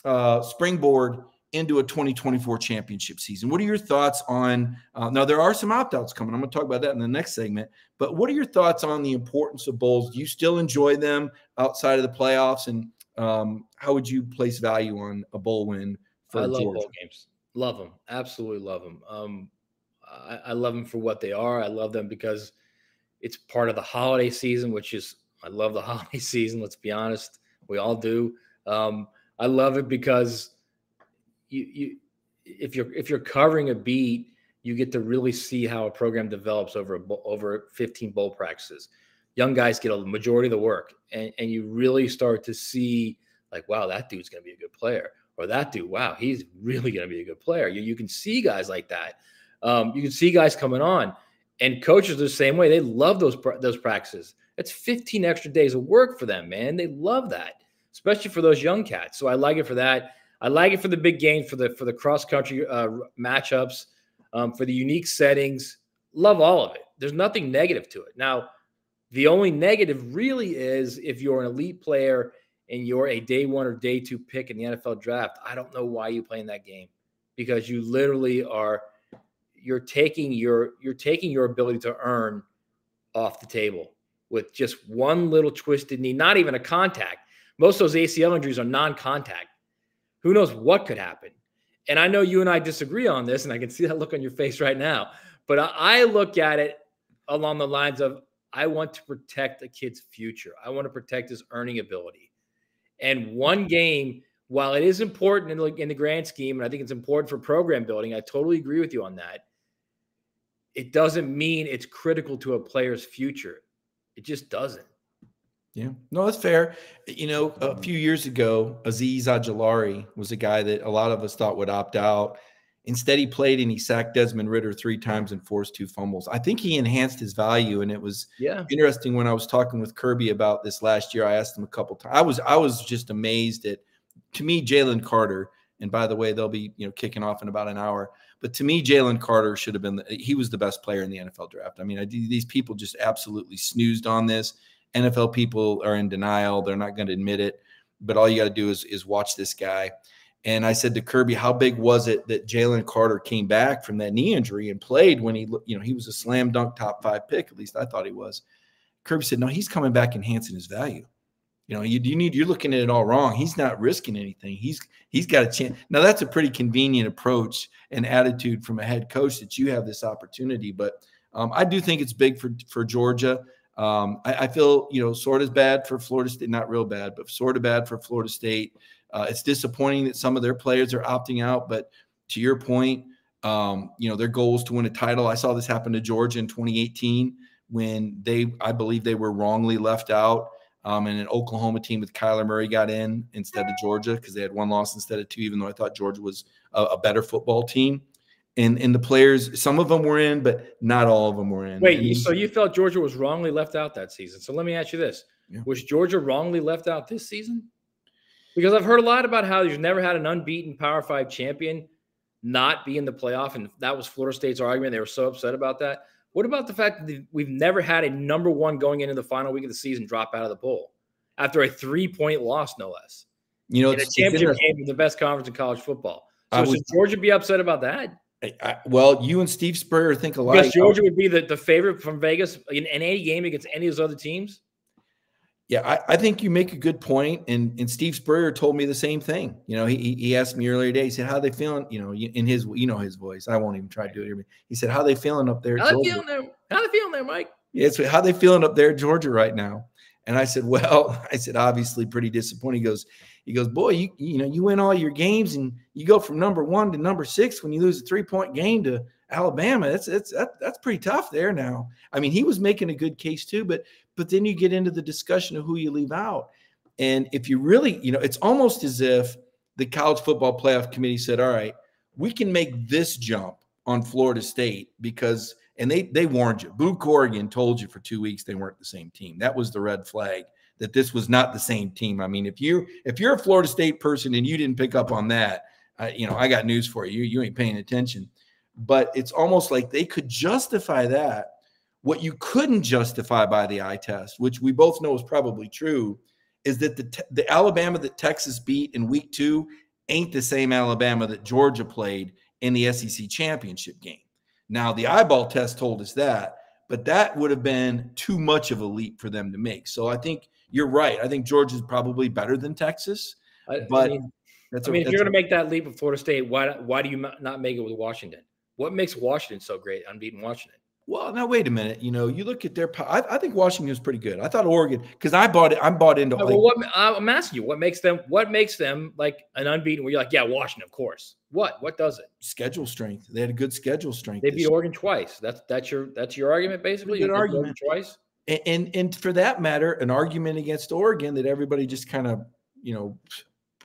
uh, springboard into a 2024 championship season. What are your thoughts on? Uh, now there are some opt outs coming. I'm going to talk about that in the next segment. But what are your thoughts on the importance of bowls? Do you still enjoy them outside of the playoffs? And um, how would you place value on a bowl win I love Georgia? bowl games. Love them. Absolutely love them. Um, I, I love them for what they are. I love them because it's part of the holiday season, which is I love the holiday season. Let's be honest, we all do. Um, I love it because you, you, if you're if you're covering a beat, you get to really see how a program develops over a, over 15 bowl practices. Young guys get a majority of the work, and, and you really start to see like, wow, that dude's going to be a good player, or that dude, wow, he's really going to be a good player. You, you can see guys like that. Um, you can see guys coming on, and coaches the same way. They love those those practices. That's 15 extra days of work for them, man. They love that, especially for those young cats. So I like it for that. I like it for the big games, for the for the cross country uh, matchups, um, for the unique settings. Love all of it. There's nothing negative to it. Now, the only negative really is if you're an elite player and you're a day one or day two pick in the NFL draft. I don't know why you play in that game because you literally are you're taking your you're taking your ability to earn off the table with just one little twisted knee, not even a contact. Most of those ACL injuries are non contact. Who knows what could happen? And I know you and I disagree on this, and I can see that look on your face right now. But I look at it along the lines of I want to protect a kid's future, I want to protect his earning ability. And one game, while it is important in the, in the grand scheme, and I think it's important for program building, I totally agree with you on that. It doesn't mean it's critical to a player's future it just doesn't. Yeah, no, that's fair. You know, a few years ago, Azeez Ojulari was a guy that a lot of us thought would opt out. Instead, he played and he sacked Desmond Ridder three times and forced two fumbles. I think he enhanced his value, and it was yeah interesting when I was talking with Kirby about this last year. I asked him a couple times. I was I was just amazed at, to me, Jalen Carter. And by the way, they'll be you know kicking off in about an hour. But to me, Jalen Carter should have been, the, he was the best player in the NFL draft. I mean, I, these people just absolutely snoozed on this. NFL people are in denial. They're not going to admit it. But all you got to do is, is watch this guy. And I said to Kirby, how big was it that Jalen Carter came back from that knee injury and played when he, you know, he was a slam dunk top five pick. At least I thought he was. Kirby said, no, he's coming back enhancing his value. You know, you, you need you're looking at it all wrong. He's not risking anything. He's he's got a chance. Now that's a pretty convenient approach and attitude from a head coach that you have this opportunity. But um, I do think it's big for for Georgia. Um, I, I, feel you know sort of bad for Florida State, not real bad, but sort of bad for Florida State. Uh, it's disappointing that some of their players are opting out, but to your point, um, you know their goal is to win a title. I saw this happen to Georgia in 2018 when they, I believe, they were wrongly left out um, and an Oklahoma team with Kyler Murray got in instead of Georgia because they had one loss instead of two, even though I thought Georgia was a, a, better football team. And and the players, some of them were in, but not all of them were in. Wait, so you felt Georgia was wrongly left out that season? So let me ask you this: yeah. Was Georgia wrongly left out this season? Because I've heard a lot about how you've never had an unbeaten Power Five champion not be in the playoff, and that was Florida State's argument. They were so upset about that. What about the fact that we've never had a number one going into the final week of the season drop out of the bowl after a three point loss, no less? You know, in a championship game of the best conference in college football. So should Georgia be upset about that? I, I, well, you and Steve Spurrier think alike. Because Georgia would be the, the favorite from Vegas in, in any game against any of those other teams. Yeah, I, I, think you make a good point, and and Steve Spurrier told me the same thing. You know, he he asked me earlier today. He said, "How are they feeling?" You know, in his you know his voice. I won't even try to do it here. He said, "How are they feeling up there?" How they feeling there? How they feeling there, Mike? Yeah, so how they feeling up there, Georgia, right now? And I said, "Well, I said obviously pretty disappointed." He goes, "He goes, boy, you you know you win all your games, and you go from number one to number six when you lose a three point game to Alabama. That's that's that, that's pretty tough there now. I mean, he was making a good case too, but but then you get into the discussion of who you leave out. And if you really, you know, it's almost as if the college football playoff committee said, all right, we can make this jump on Florida State because and they they warned you. Boo Corrigan told you for two weeks they weren't the same team. That was the red flag that this was not the same team. I mean, if you if you're a Florida State person and you didn't pick up on that, I, you know, I got news for you. You ain't paying attention. But it's almost like they could justify that. What you couldn't justify by the eye test, which we both know is probably true, is that the the Alabama that Texas beat in week two ain't the same Alabama that Georgia played in the SEC championship game. Now, the eyeball test told us that, but that would have been too much of a leap for them to make. So I think you're right. I think Georgia's probably better than Texas, but I mean, I mean if you're going to make that leap with Florida State, why why do you not make it with Washington? What makes Washington so great? Unbeaten Washington. Well, now wait a minute. You know, you look at their. I, I think Washington is pretty good. I thought Oregon because I bought it. I'm bought into. Well, what uh, I'm asking you, what makes them? What makes them like an unbeaten? Where you're like, yeah, Washington, of course. What? What does it? Schedule strength. They had a good schedule strength. They beat year. Oregon twice. That's that's your that's your argument basically. Good argument. Twice. And, and and for that matter, an argument against Oregon that everybody just kind of you know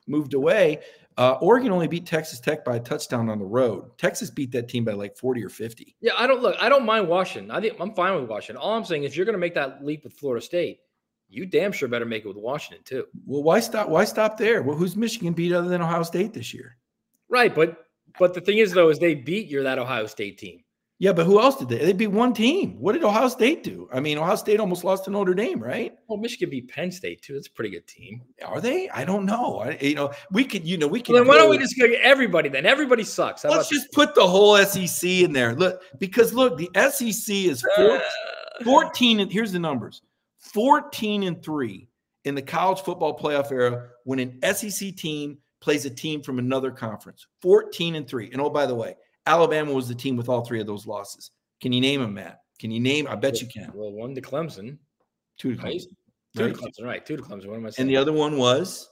moved away uh, Oregon only beat Texas Tech by a touchdown on the road. Texas beat that team by like 40 or 50. Yeah, I don't look, I don't mind Washington. I think I'm fine with Washington. All I'm saying is you're going to make that leap with Florida State. You damn sure better make it with Washington too. Well, why stop? Why stop there? Well, who's Michigan beat other than Ohio State this year? Right, but but the thing is though, is they beat your that Ohio State team. Yeah, but who else did they? They beat one team. What did Ohio State do? I mean, Ohio State almost lost to Notre Dame, right? Well, Michigan beat Penn State too. That's a pretty good team. Are they? I don't know. I, you know, we could, you know, we could. Well, then why don't we just get everybody? Then everybody sucks. How Let's just that? put the whole SEC in there. Look, because look, the SEC is 14, uh, 14 and here's the numbers: 14 and three in the college football playoff era when an SEC team plays a team from another conference. 14 and three. And oh, by the way, Alabama was the team with all three of those losses. Can you name them, Matt? Can you name? I bet you can. Well, one to Clemson, two to Clemson, right? two right. to Clemson, right? Two to Clemson. What am I saying? And the other one was.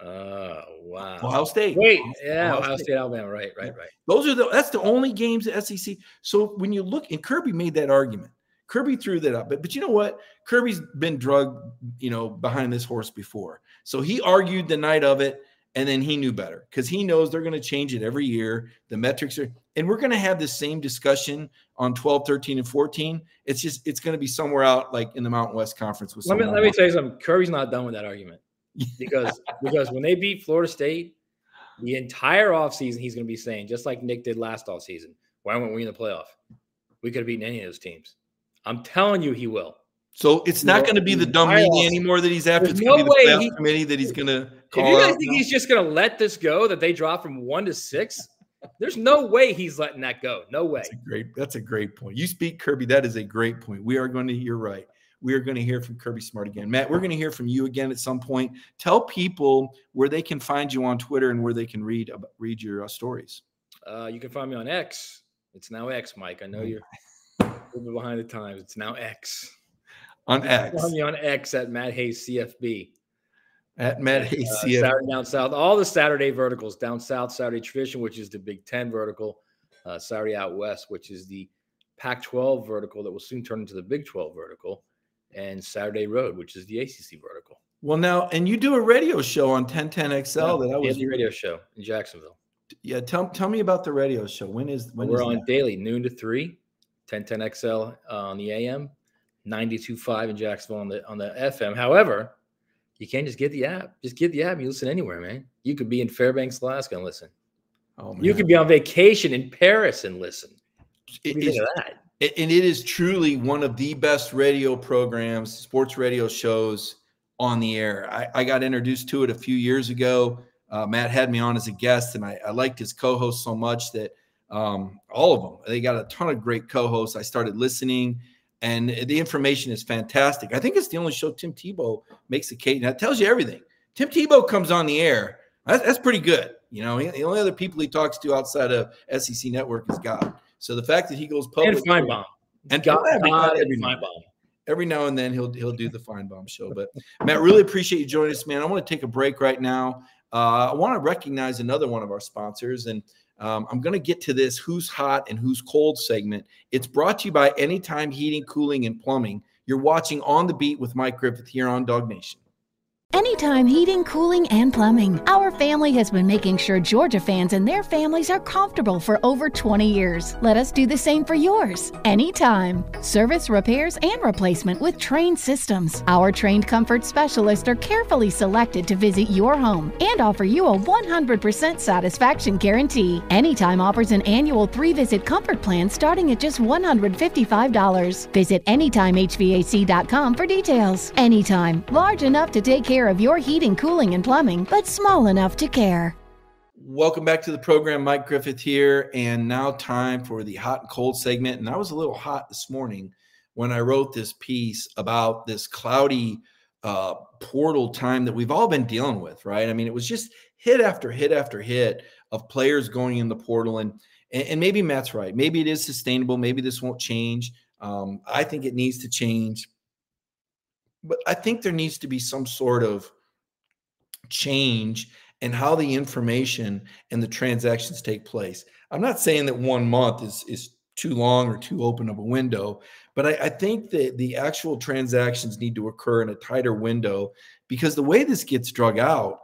Uh, wow. Ohio State. Wait, yeah, Ohio, Ohio State. State. Alabama. Right, right, right. Those are the. That's the only games the SEC. So when you look, and Kirby made that argument. Kirby threw that up, but but you know what? Kirby's been drugged, you know, behind this horse before. So he argued the night of it and then he knew better because he knows they're going to change it every year. The metrics are, and we're going to have the same discussion on 12, 13, and 14. It's just, it's going to be somewhere out like in the Mountain West Conference. With let me, let me tell you something. Kirby's not done with that argument because, because when they beat Florida State, the entire offseason, he's going to be saying, just like Nick did last offseason, why weren't we in the playoff? We could have beaten any of those teams. I'm telling you, he will. So it's not going to be the dumb media anymore that he's after. There's it's no way the he, committee that he's going to. If you guys think now. he's just going to let this go, that they drop from one to six, there's no way he's letting that go. No way. That's a great. That's a great point. You speak Kirby. That is a great point. We are going to. You're right. We are going to hear from Kirby Smart again. Matt, we're going to hear from you again at some point. Tell people where they can find you on Twitter and where they can read read your uh, stories. Uh, you can find me on X. It's now X, Mike. I know you're a little bit behind the times. It's now X on X. Find me on X at Matt Hayes CFB. At Matt Hayes uh, CFB. Saturday down south. All the Saturday verticals down south. Saturday tradition, which is the Big Ten vertical. Uh, Saturday out west, which is the Pac-12 vertical that will soon turn into the Big 12 vertical, and Saturday Road, which is the ACC vertical. Well, now, and you do a radio show on 1010XL yeah, that I was the radio show in Jacksonville. Yeah, tell tell me about the radio show. When is when we're is on that? daily noon to three, 1010XL uh, on the AM, 92.5 in Jacksonville on the on the FM. However, you can't just get the app. Just get the app. You listen anywhere, man. You could be in Fairbanks, Alaska, and listen. Oh, man. You could be on vacation in Paris and listen. It, that? and it is truly one of the best radio programs, sports radio shows on the air. I, I got introduced to it a few years ago. Uh, Matt had me on as a guest, and I, I liked his co-host so much that um, all of them. They got a ton of great co-hosts. I started listening and the information is fantastic. I think it's the only show Tim Tebow makes a case. That tells you everything. Tim Tebow comes on the air. That's, that's pretty good. You know, the only other people he talks to outside of SEC Network is God. So the fact that he goes public and Finebaum and God, every, God every, and every now and then he'll he'll do the Finebaum show. But Matt, really appreciate you joining us, man. I want to take a break right now. Uh, I want to recognize another one of our sponsors, and um, I'm going to get to this who's hot and who's cold segment. It's brought to you by Anytime Heating, Cooling, and Plumbing. You're watching On the Beat with Mike Griffith here on DawgNation. Anytime Heating, Cooling, and Plumbing. Our family has been making sure Georgia fans and their families are comfortable for over 20 years. Let us do the same for yours. Anytime. Service, repairs, and replacement with trained systems. Our trained comfort specialists are carefully selected to visit your home and offer you a 100% satisfaction guarantee. Anytime offers an annual three visit comfort plan starting at just $155. Visit AnytimeHVAC.com for details. Anytime. Large enough to take care of your heating, cooling, and plumbing, but small enough to care. Welcome back to the program. Mike Griffith here. And now, time for the hot and cold segment. And I was a little hot this morning when I wrote this piece about this cloudy uh, portal time that we've all been dealing with, right? I mean, it was just hit after hit after hit of players going in the portal. And, and maybe Matt's right. Maybe it is sustainable. Maybe this won't change. Um, I think it needs to change but I think there needs to be some sort of change in how the information and the transactions take place. I'm not saying that one month is is too long or too open of a window, but I, I think that the actual transactions need to occur in a tighter window because the way this gets drug out,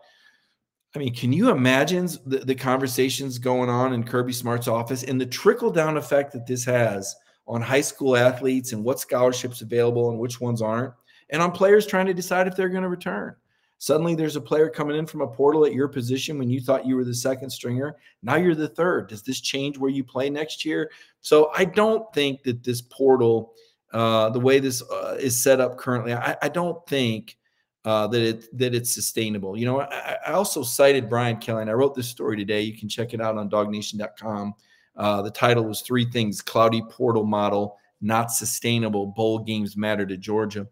I mean, can you imagine the, the conversations going on in Kirby Smart's office and the trickle down effect that this has on high school athletes and what scholarships available and which ones aren't? And on players trying to decide if they're going to return. Suddenly, there's a player coming in from a portal at your position when you thought you were the second stringer. Now you're the third. Does this change where you play next year? So I don't think that this portal, uh, the way this uh, is set up currently, I, I don't think uh, that it that it's sustainable. You know, I, I, also cited Brian Kelly, and I wrote this story today. You can check it out on DawgNation.com. Uh, the title was Three Things: Cloudy Portal Model Not Sustainable. Bowl Games Matter to Georgia.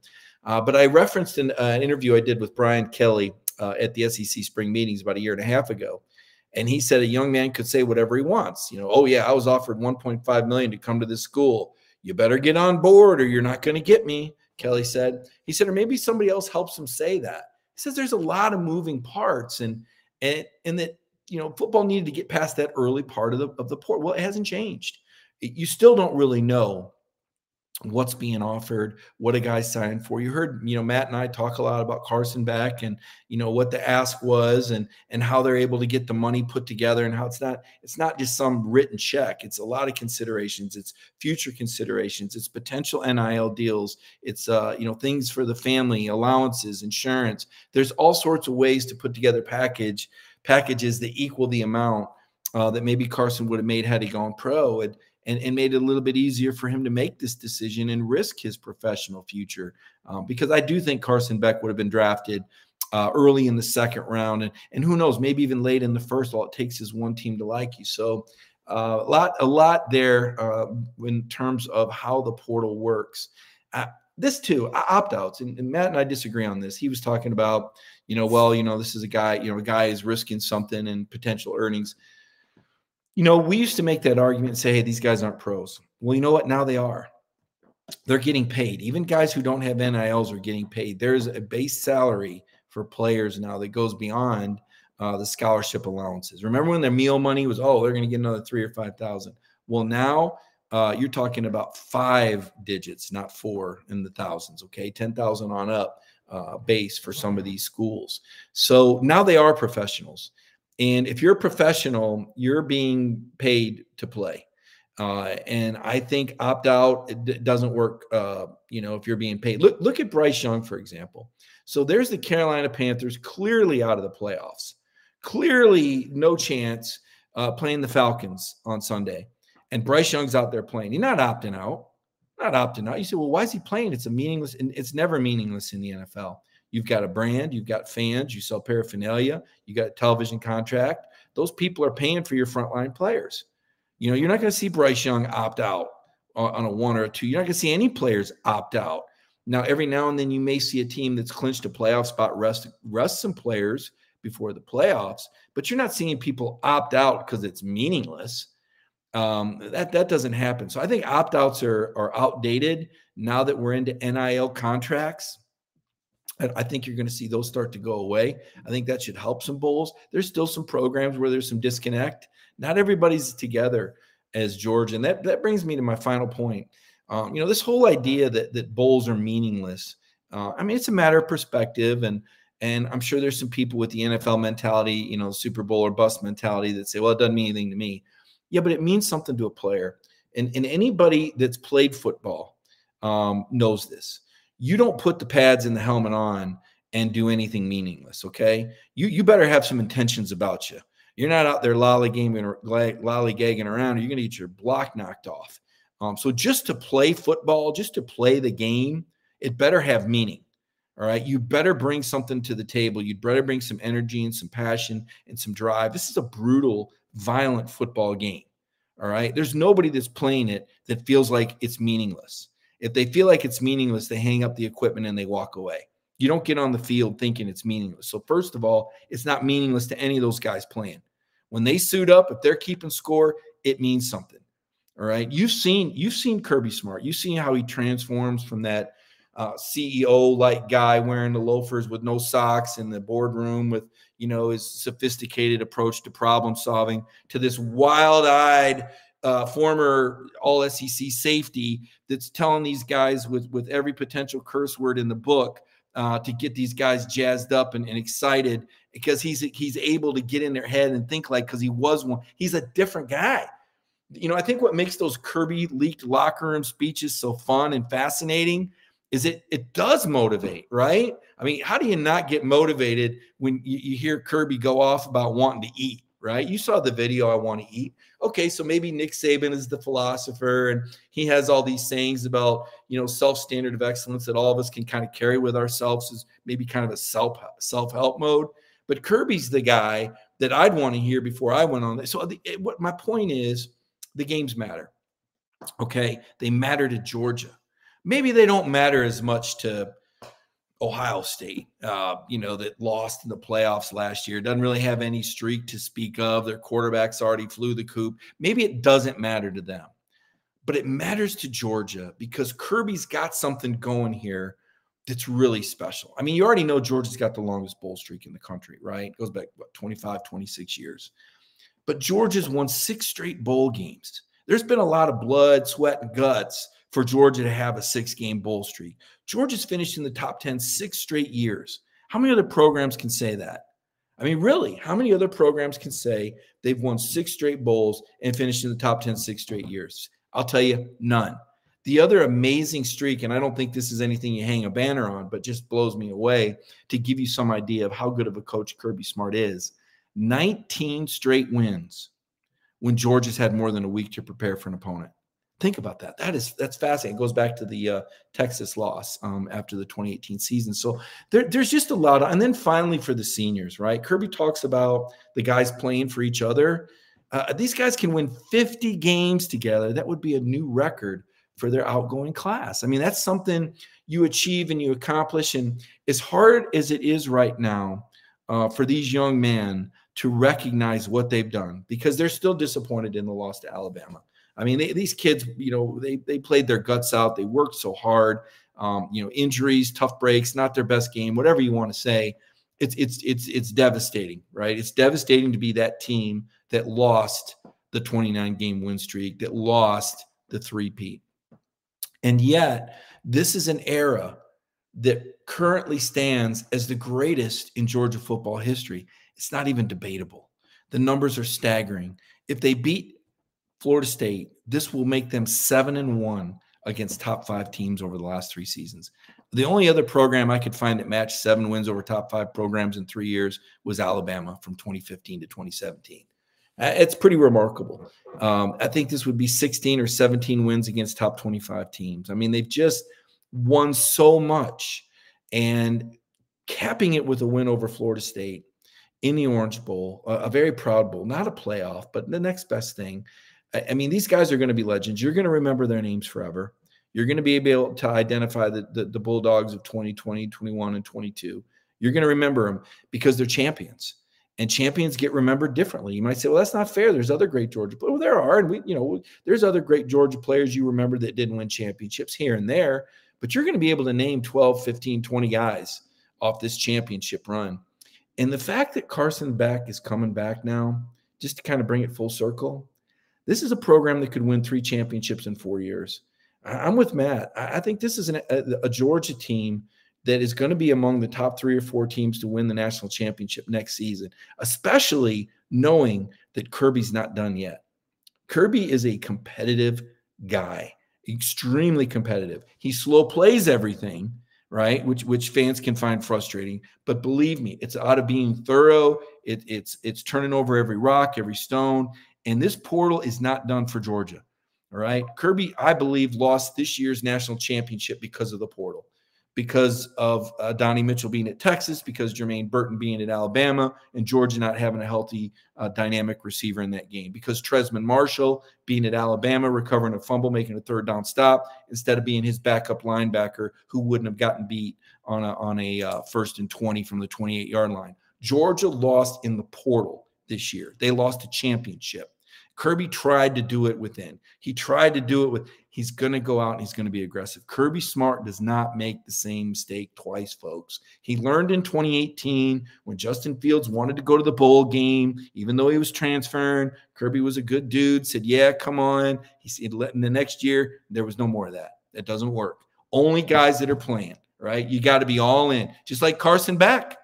Uh, but I referenced an, uh, an, interview I did with Brian Kelly uh, at the SEC spring meetings about a year and a half ago. And he said a young man could say whatever he wants. You know, oh, yeah, I was offered 1.5 million to come to this school. You better get on board or you're not going to get me, Kelly said. He said, or maybe somebody else helps him say that. He says there's a lot of moving parts and and and that you know football needed to get past that early part of the of the port. Well, it hasn't changed. It, you still don't really know what's being offered, what a guy signed for. You heard, you know, Matt and I talk a lot about Carson Beck and you know what the ask was and and how they're able to get the money put together and how it's not it's not just some written check. It's a lot of considerations. It's future considerations. It's potential NIL deals. It's uh, you know, things for the family, allowances, insurance. There's all sorts of ways to put together package packages that equal the amount uh, that maybe Carson would have made had he gone pro. And and, and made it a little bit easier for him to make this decision and risk his professional future. Um, because I do think Carson Beck would have been drafted uh, early in the second round, and and who knows, maybe even late in the first. All it takes is one team to like you. So uh, a lot a lot there uh, in terms of how the portal works. Uh, this too, opt outs, and, and Matt and I disagree on this. He was talking about, you know, well, you know, this is a guy, you know, a guy is risking something and potential earnings. You know, we used to make that argument and say, hey, these guys aren't pros. Well, you know what? Now they are. They're getting paid. Even guys who don't have NILs are getting paid. There's a base salary for players now that goes beyond uh, the scholarship allowances. Remember when their meal money was, oh, they're going to get another three or 5,000. Well, now uh, you're talking about five digits, not four in the thousands, okay? 10,000 on up uh, base for some of these schools. So now they are professionals. And if you're a professional, you're being paid to play. Uh, and I think opt out doesn't work. Uh, you know, if you're being paid, look look at Bryce Young for example. So there's the Carolina Panthers clearly out of the playoffs, clearly no chance uh, playing the Falcons on Sunday, and Bryce Young's out there playing. He's not opting out, not opting out. You say, well, why is he playing? It's a meaningless, and it's never meaningless in the NFL. You've got a brand, you've got fans, you sell paraphernalia, you got a television contract. Those people are paying for your frontline players. You know, you're not going to see Bryce Young opt out on a one or a two. You're not going to see any players opt out. Now, every now and then you may see a team that's clinched a playoff spot rest rest some players before the playoffs, but you're not seeing people opt out because it's meaningless. Um, that that doesn't happen. So I think opt outs are are outdated now that we're into NIL contracts. I think you're going to see those start to go away. I think that should help some bowls. There's still some programs where there's some disconnect. Not everybody's together as George. And that, that brings me to my final point. Um, you know, this whole idea that that bowls are meaningless. Uh, I mean, it's a matter of perspective, and and I'm sure there's some people with the NFL mentality, you know, Super Bowl or bust mentality that say, well, it doesn't mean anything to me. Yeah, but it means something to a player. And, and anybody that's played football um, knows this. You don't put the pads and the helmet on and do anything meaningless. Okay, you you better have some intentions about you. You're not out there lollygagging, lollygagging around. You're to get your block knocked off. Um, so just to play football, just to play the game, it better have meaning. All right. You better bring something to the table. You'd better bring some energy and some passion and some drive. This is a brutal, violent football game. All right. There's nobody that's playing it that feels like it's meaningless. If they feel like it's meaningless, they hang up the equipment and they walk away. You don't get on the field thinking it's meaningless. So, first of all, it's not meaningless to any of those guys playing. When they suit up, if they're keeping score, it means something. All right. You've seen you've seen Kirby Smart. You've seen how he transforms from that uh, CEO like guy wearing the loafers with no socks in the boardroom with you know his sophisticated approach to problem solving to this wild eyed uh, former all SEC safety that's telling these guys with with every potential curse word in the book uh, to get these guys jazzed up and, and, excited because he's he's able to get in their head and think like because he was one. He's a different guy. You know, I think what makes those Kirby leaked locker room speeches so fun and fascinating is it it does motivate, right? I mean, how do you not get motivated when you, you hear Kirby go off about wanting to eat? Right? You saw the video, I want to eat. Okay, so maybe Nick Saban is the philosopher and he has all these sayings about, you know, self standard of excellence that all of us can kind of carry with ourselves as maybe kind of a self self help mode. But Kirby's the guy that I'd want to hear before I went on. So uh, the, it, what my point is, the games matter. Okay, they matter to Georgia. Maybe they don't matter as much to Ohio State, uh, you know, that lost in the playoffs last year, doesn't really have any streak to speak of. Their quarterbacks already flew the coop. Maybe it doesn't matter to them, but it matters to Georgia because Kirby's got something going here that's really special. I mean, you already know Georgia's got the longest bowl streak in the country, right? It goes back, what, 25, 26 years. But Georgia's won six straight bowl games. There's been a lot of blood, sweat, and guts for Georgia to have a six game bowl streak. Georgia's finished in the top 10 six straight years. How many other programs can say that? I mean, really, how many other programs can say they've won six straight bowls and finished in the top 10 six straight years? I'll tell you, none. The other amazing streak, and I don't think this is anything you hang a banner on, but just blows me away to give you some idea of how good of a coach Kirby Smart is 19 straight wins when Georgia's had more than a week to prepare for an opponent. Think about that. That is that's fascinating. It goes back to the uh, Texas loss um, after the 2018 season. So there, there's just a lot. Of, and then finally for the seniors, right? Kirby talks about the guys playing for each other. Uh, these guys can win 50 games together. That would be a new record for their outgoing class. I mean, that's something you achieve and you accomplish. And as hard as it is right now uh, for these young men to recognize what they've done, because they're still disappointed in the loss to Alabama. I mean, they, these kids, you know, they they played their guts out. They worked so hard. Um, you know, injuries, tough breaks, not their best game, whatever you want to say. It's it's it's it's devastating, right? It's devastating to be that team that lost the 29 game win streak, that lost the three-peat. And yet, this is an era that currently stands as the greatest in Georgia football history. It's not even debatable. The numbers are staggering. If they beat Florida State, this will make them seven and one against top five teams over the last three seasons. The only other program I could find that matched seven wins over top five programs in three years was Alabama from 2015 to 2017. Uh, it's pretty remarkable. Um, I think this would be 16 or 17 wins against top 25 teams. I mean, they've just won so much and capping it with a win over Florida State in the Orange Bowl, a, a very proud bowl, not a playoff, but the next best thing. I mean, these guys are going to be legends. You're going to remember their names forever. You're going to be able to identify the, the, the Bulldogs of 2020, 21, and 22. You're going to remember them because they're champions. And champions get remembered differently. You might say, well, that's not fair. There's other great Georgia players. Well, there are. And we, you know, there's other great Georgia players you remember that didn't win championships here and there. But you're going to be able to name 12, 15, 20 guys off this championship run. And the fact that Carson Beck is coming back now, just to kind of bring it full circle, this is a program that could win three championships in four years. I'm with Matt. I think this is an, a, a Georgia team that is going to be among the top three or four teams to win the national championship next season, especially knowing that Kirby's not done yet. Kirby is a competitive guy, extremely competitive. He slow plays everything, right? Which which fans can find frustrating. But believe me, it's out of being thorough. It, it's it's turning over every rock, every stone. And this portal is not done for Georgia. All right. Kirby, I believe, lost this year's national championship because of the portal because of uh, Donnie Mitchell being at Texas, because Jermaine Burton being at Alabama, and Georgia not having a healthy, uh, dynamic receiver in that game, because Trezmen Marshall being at Alabama, recovering a fumble, making a third down stop, instead of being his backup linebacker who wouldn't have gotten beat on a, on a uh, first and 20 from the 28 yard line. Georgia lost in the portal this year. They lost a championship. Kirby tried to do it within. He tried to do it with, he's going to go out and he's going to be aggressive. Kirby Smart does not make the same mistake twice, folks. He learned in 2018 when Justin Fields wanted to go to the bowl game, even though he was transferring. Kirby was a good dude, said, Yeah, come on. He said, In the next year, there was no more of that. That doesn't work. Only guys that are playing, right? You got to be all in, just like Carson Beck.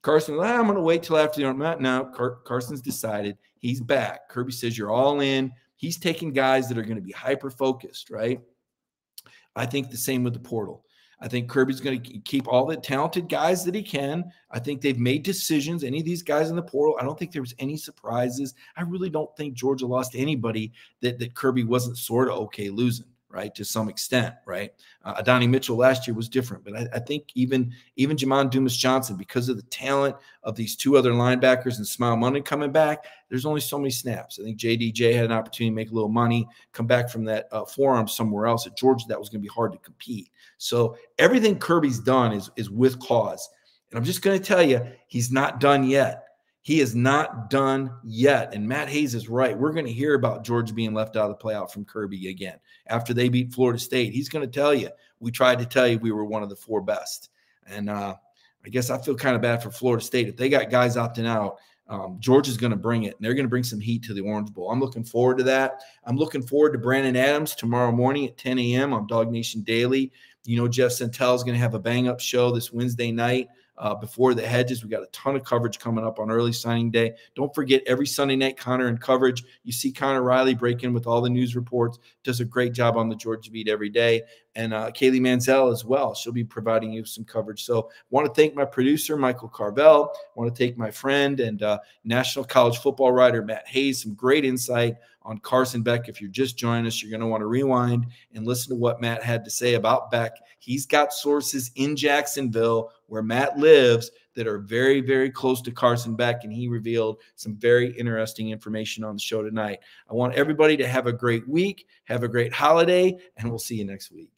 Carson, ah, I'm going to wait till after the arm. Now, Car- Carson's decided he's back. Kirby says you're all in. He's taking guys that are going to be hyper focused, right? I think the same with the portal. I think Kirby's going to keep all the talented guys that he can. I think they've made decisions. Any of these guys in the portal, I don't think there was any surprises. I really don't think Georgia lost anybody that, that Kirby wasn't sort of okay losing right, to some extent, right? Uh, Adonai Mitchell last year was different, but I, I, think even even Jamon Dumas Johnson, because of the talent of these two other linebackers and Smael Mondon coming back, there's only so many snaps. I think JDJ had an opportunity to make a little money, come back from that uh, forearm somewhere else at Georgia. That was going to be hard to compete. So everything Kirby's done is is with cause, and I'm just going to tell you, he's not done yet. He is not done yet. And Matt Hayes is right. We're going to hear about George being left out of the playoff from Kirby again after they beat Florida State. He's going to tell you, we tried to tell you we were one of the four best. And uh, I guess I feel kind of bad for Florida State. If they got guys opting out, um, George is going to bring it, and they're going to bring some heat to the Orange Bowl. I'm looking forward to that. I'm looking forward to Brandon Adams tomorrow morning at 10 a.m. on DawgNation Daily. You know, Jeff Sentell is going to have a bang up show this Wednesday night uh, before the hedges. We got a ton of coverage coming up on early signing day. Don't forget every Sunday night, Connor in coverage. You see Connor Riley break in with all the news reports. Does a great job on the Georgia beat every day, and uh, Kaylee Mansell as well. She'll be providing you some coverage. So, want to thank my producer Michael Carvel. Want to thank my friend and uh, national college football writer Matt Hayes. Some great insight on Carson Beck. If you're just joining us, you're going to want to rewind and listen to what Matt had to say about Beck. He's got sources in Jacksonville where Matt lives that are very, very close to Carson Beck, and he revealed some very interesting information on the show tonight. I want everybody to have a great week, have a great holiday, and we'll see you next week.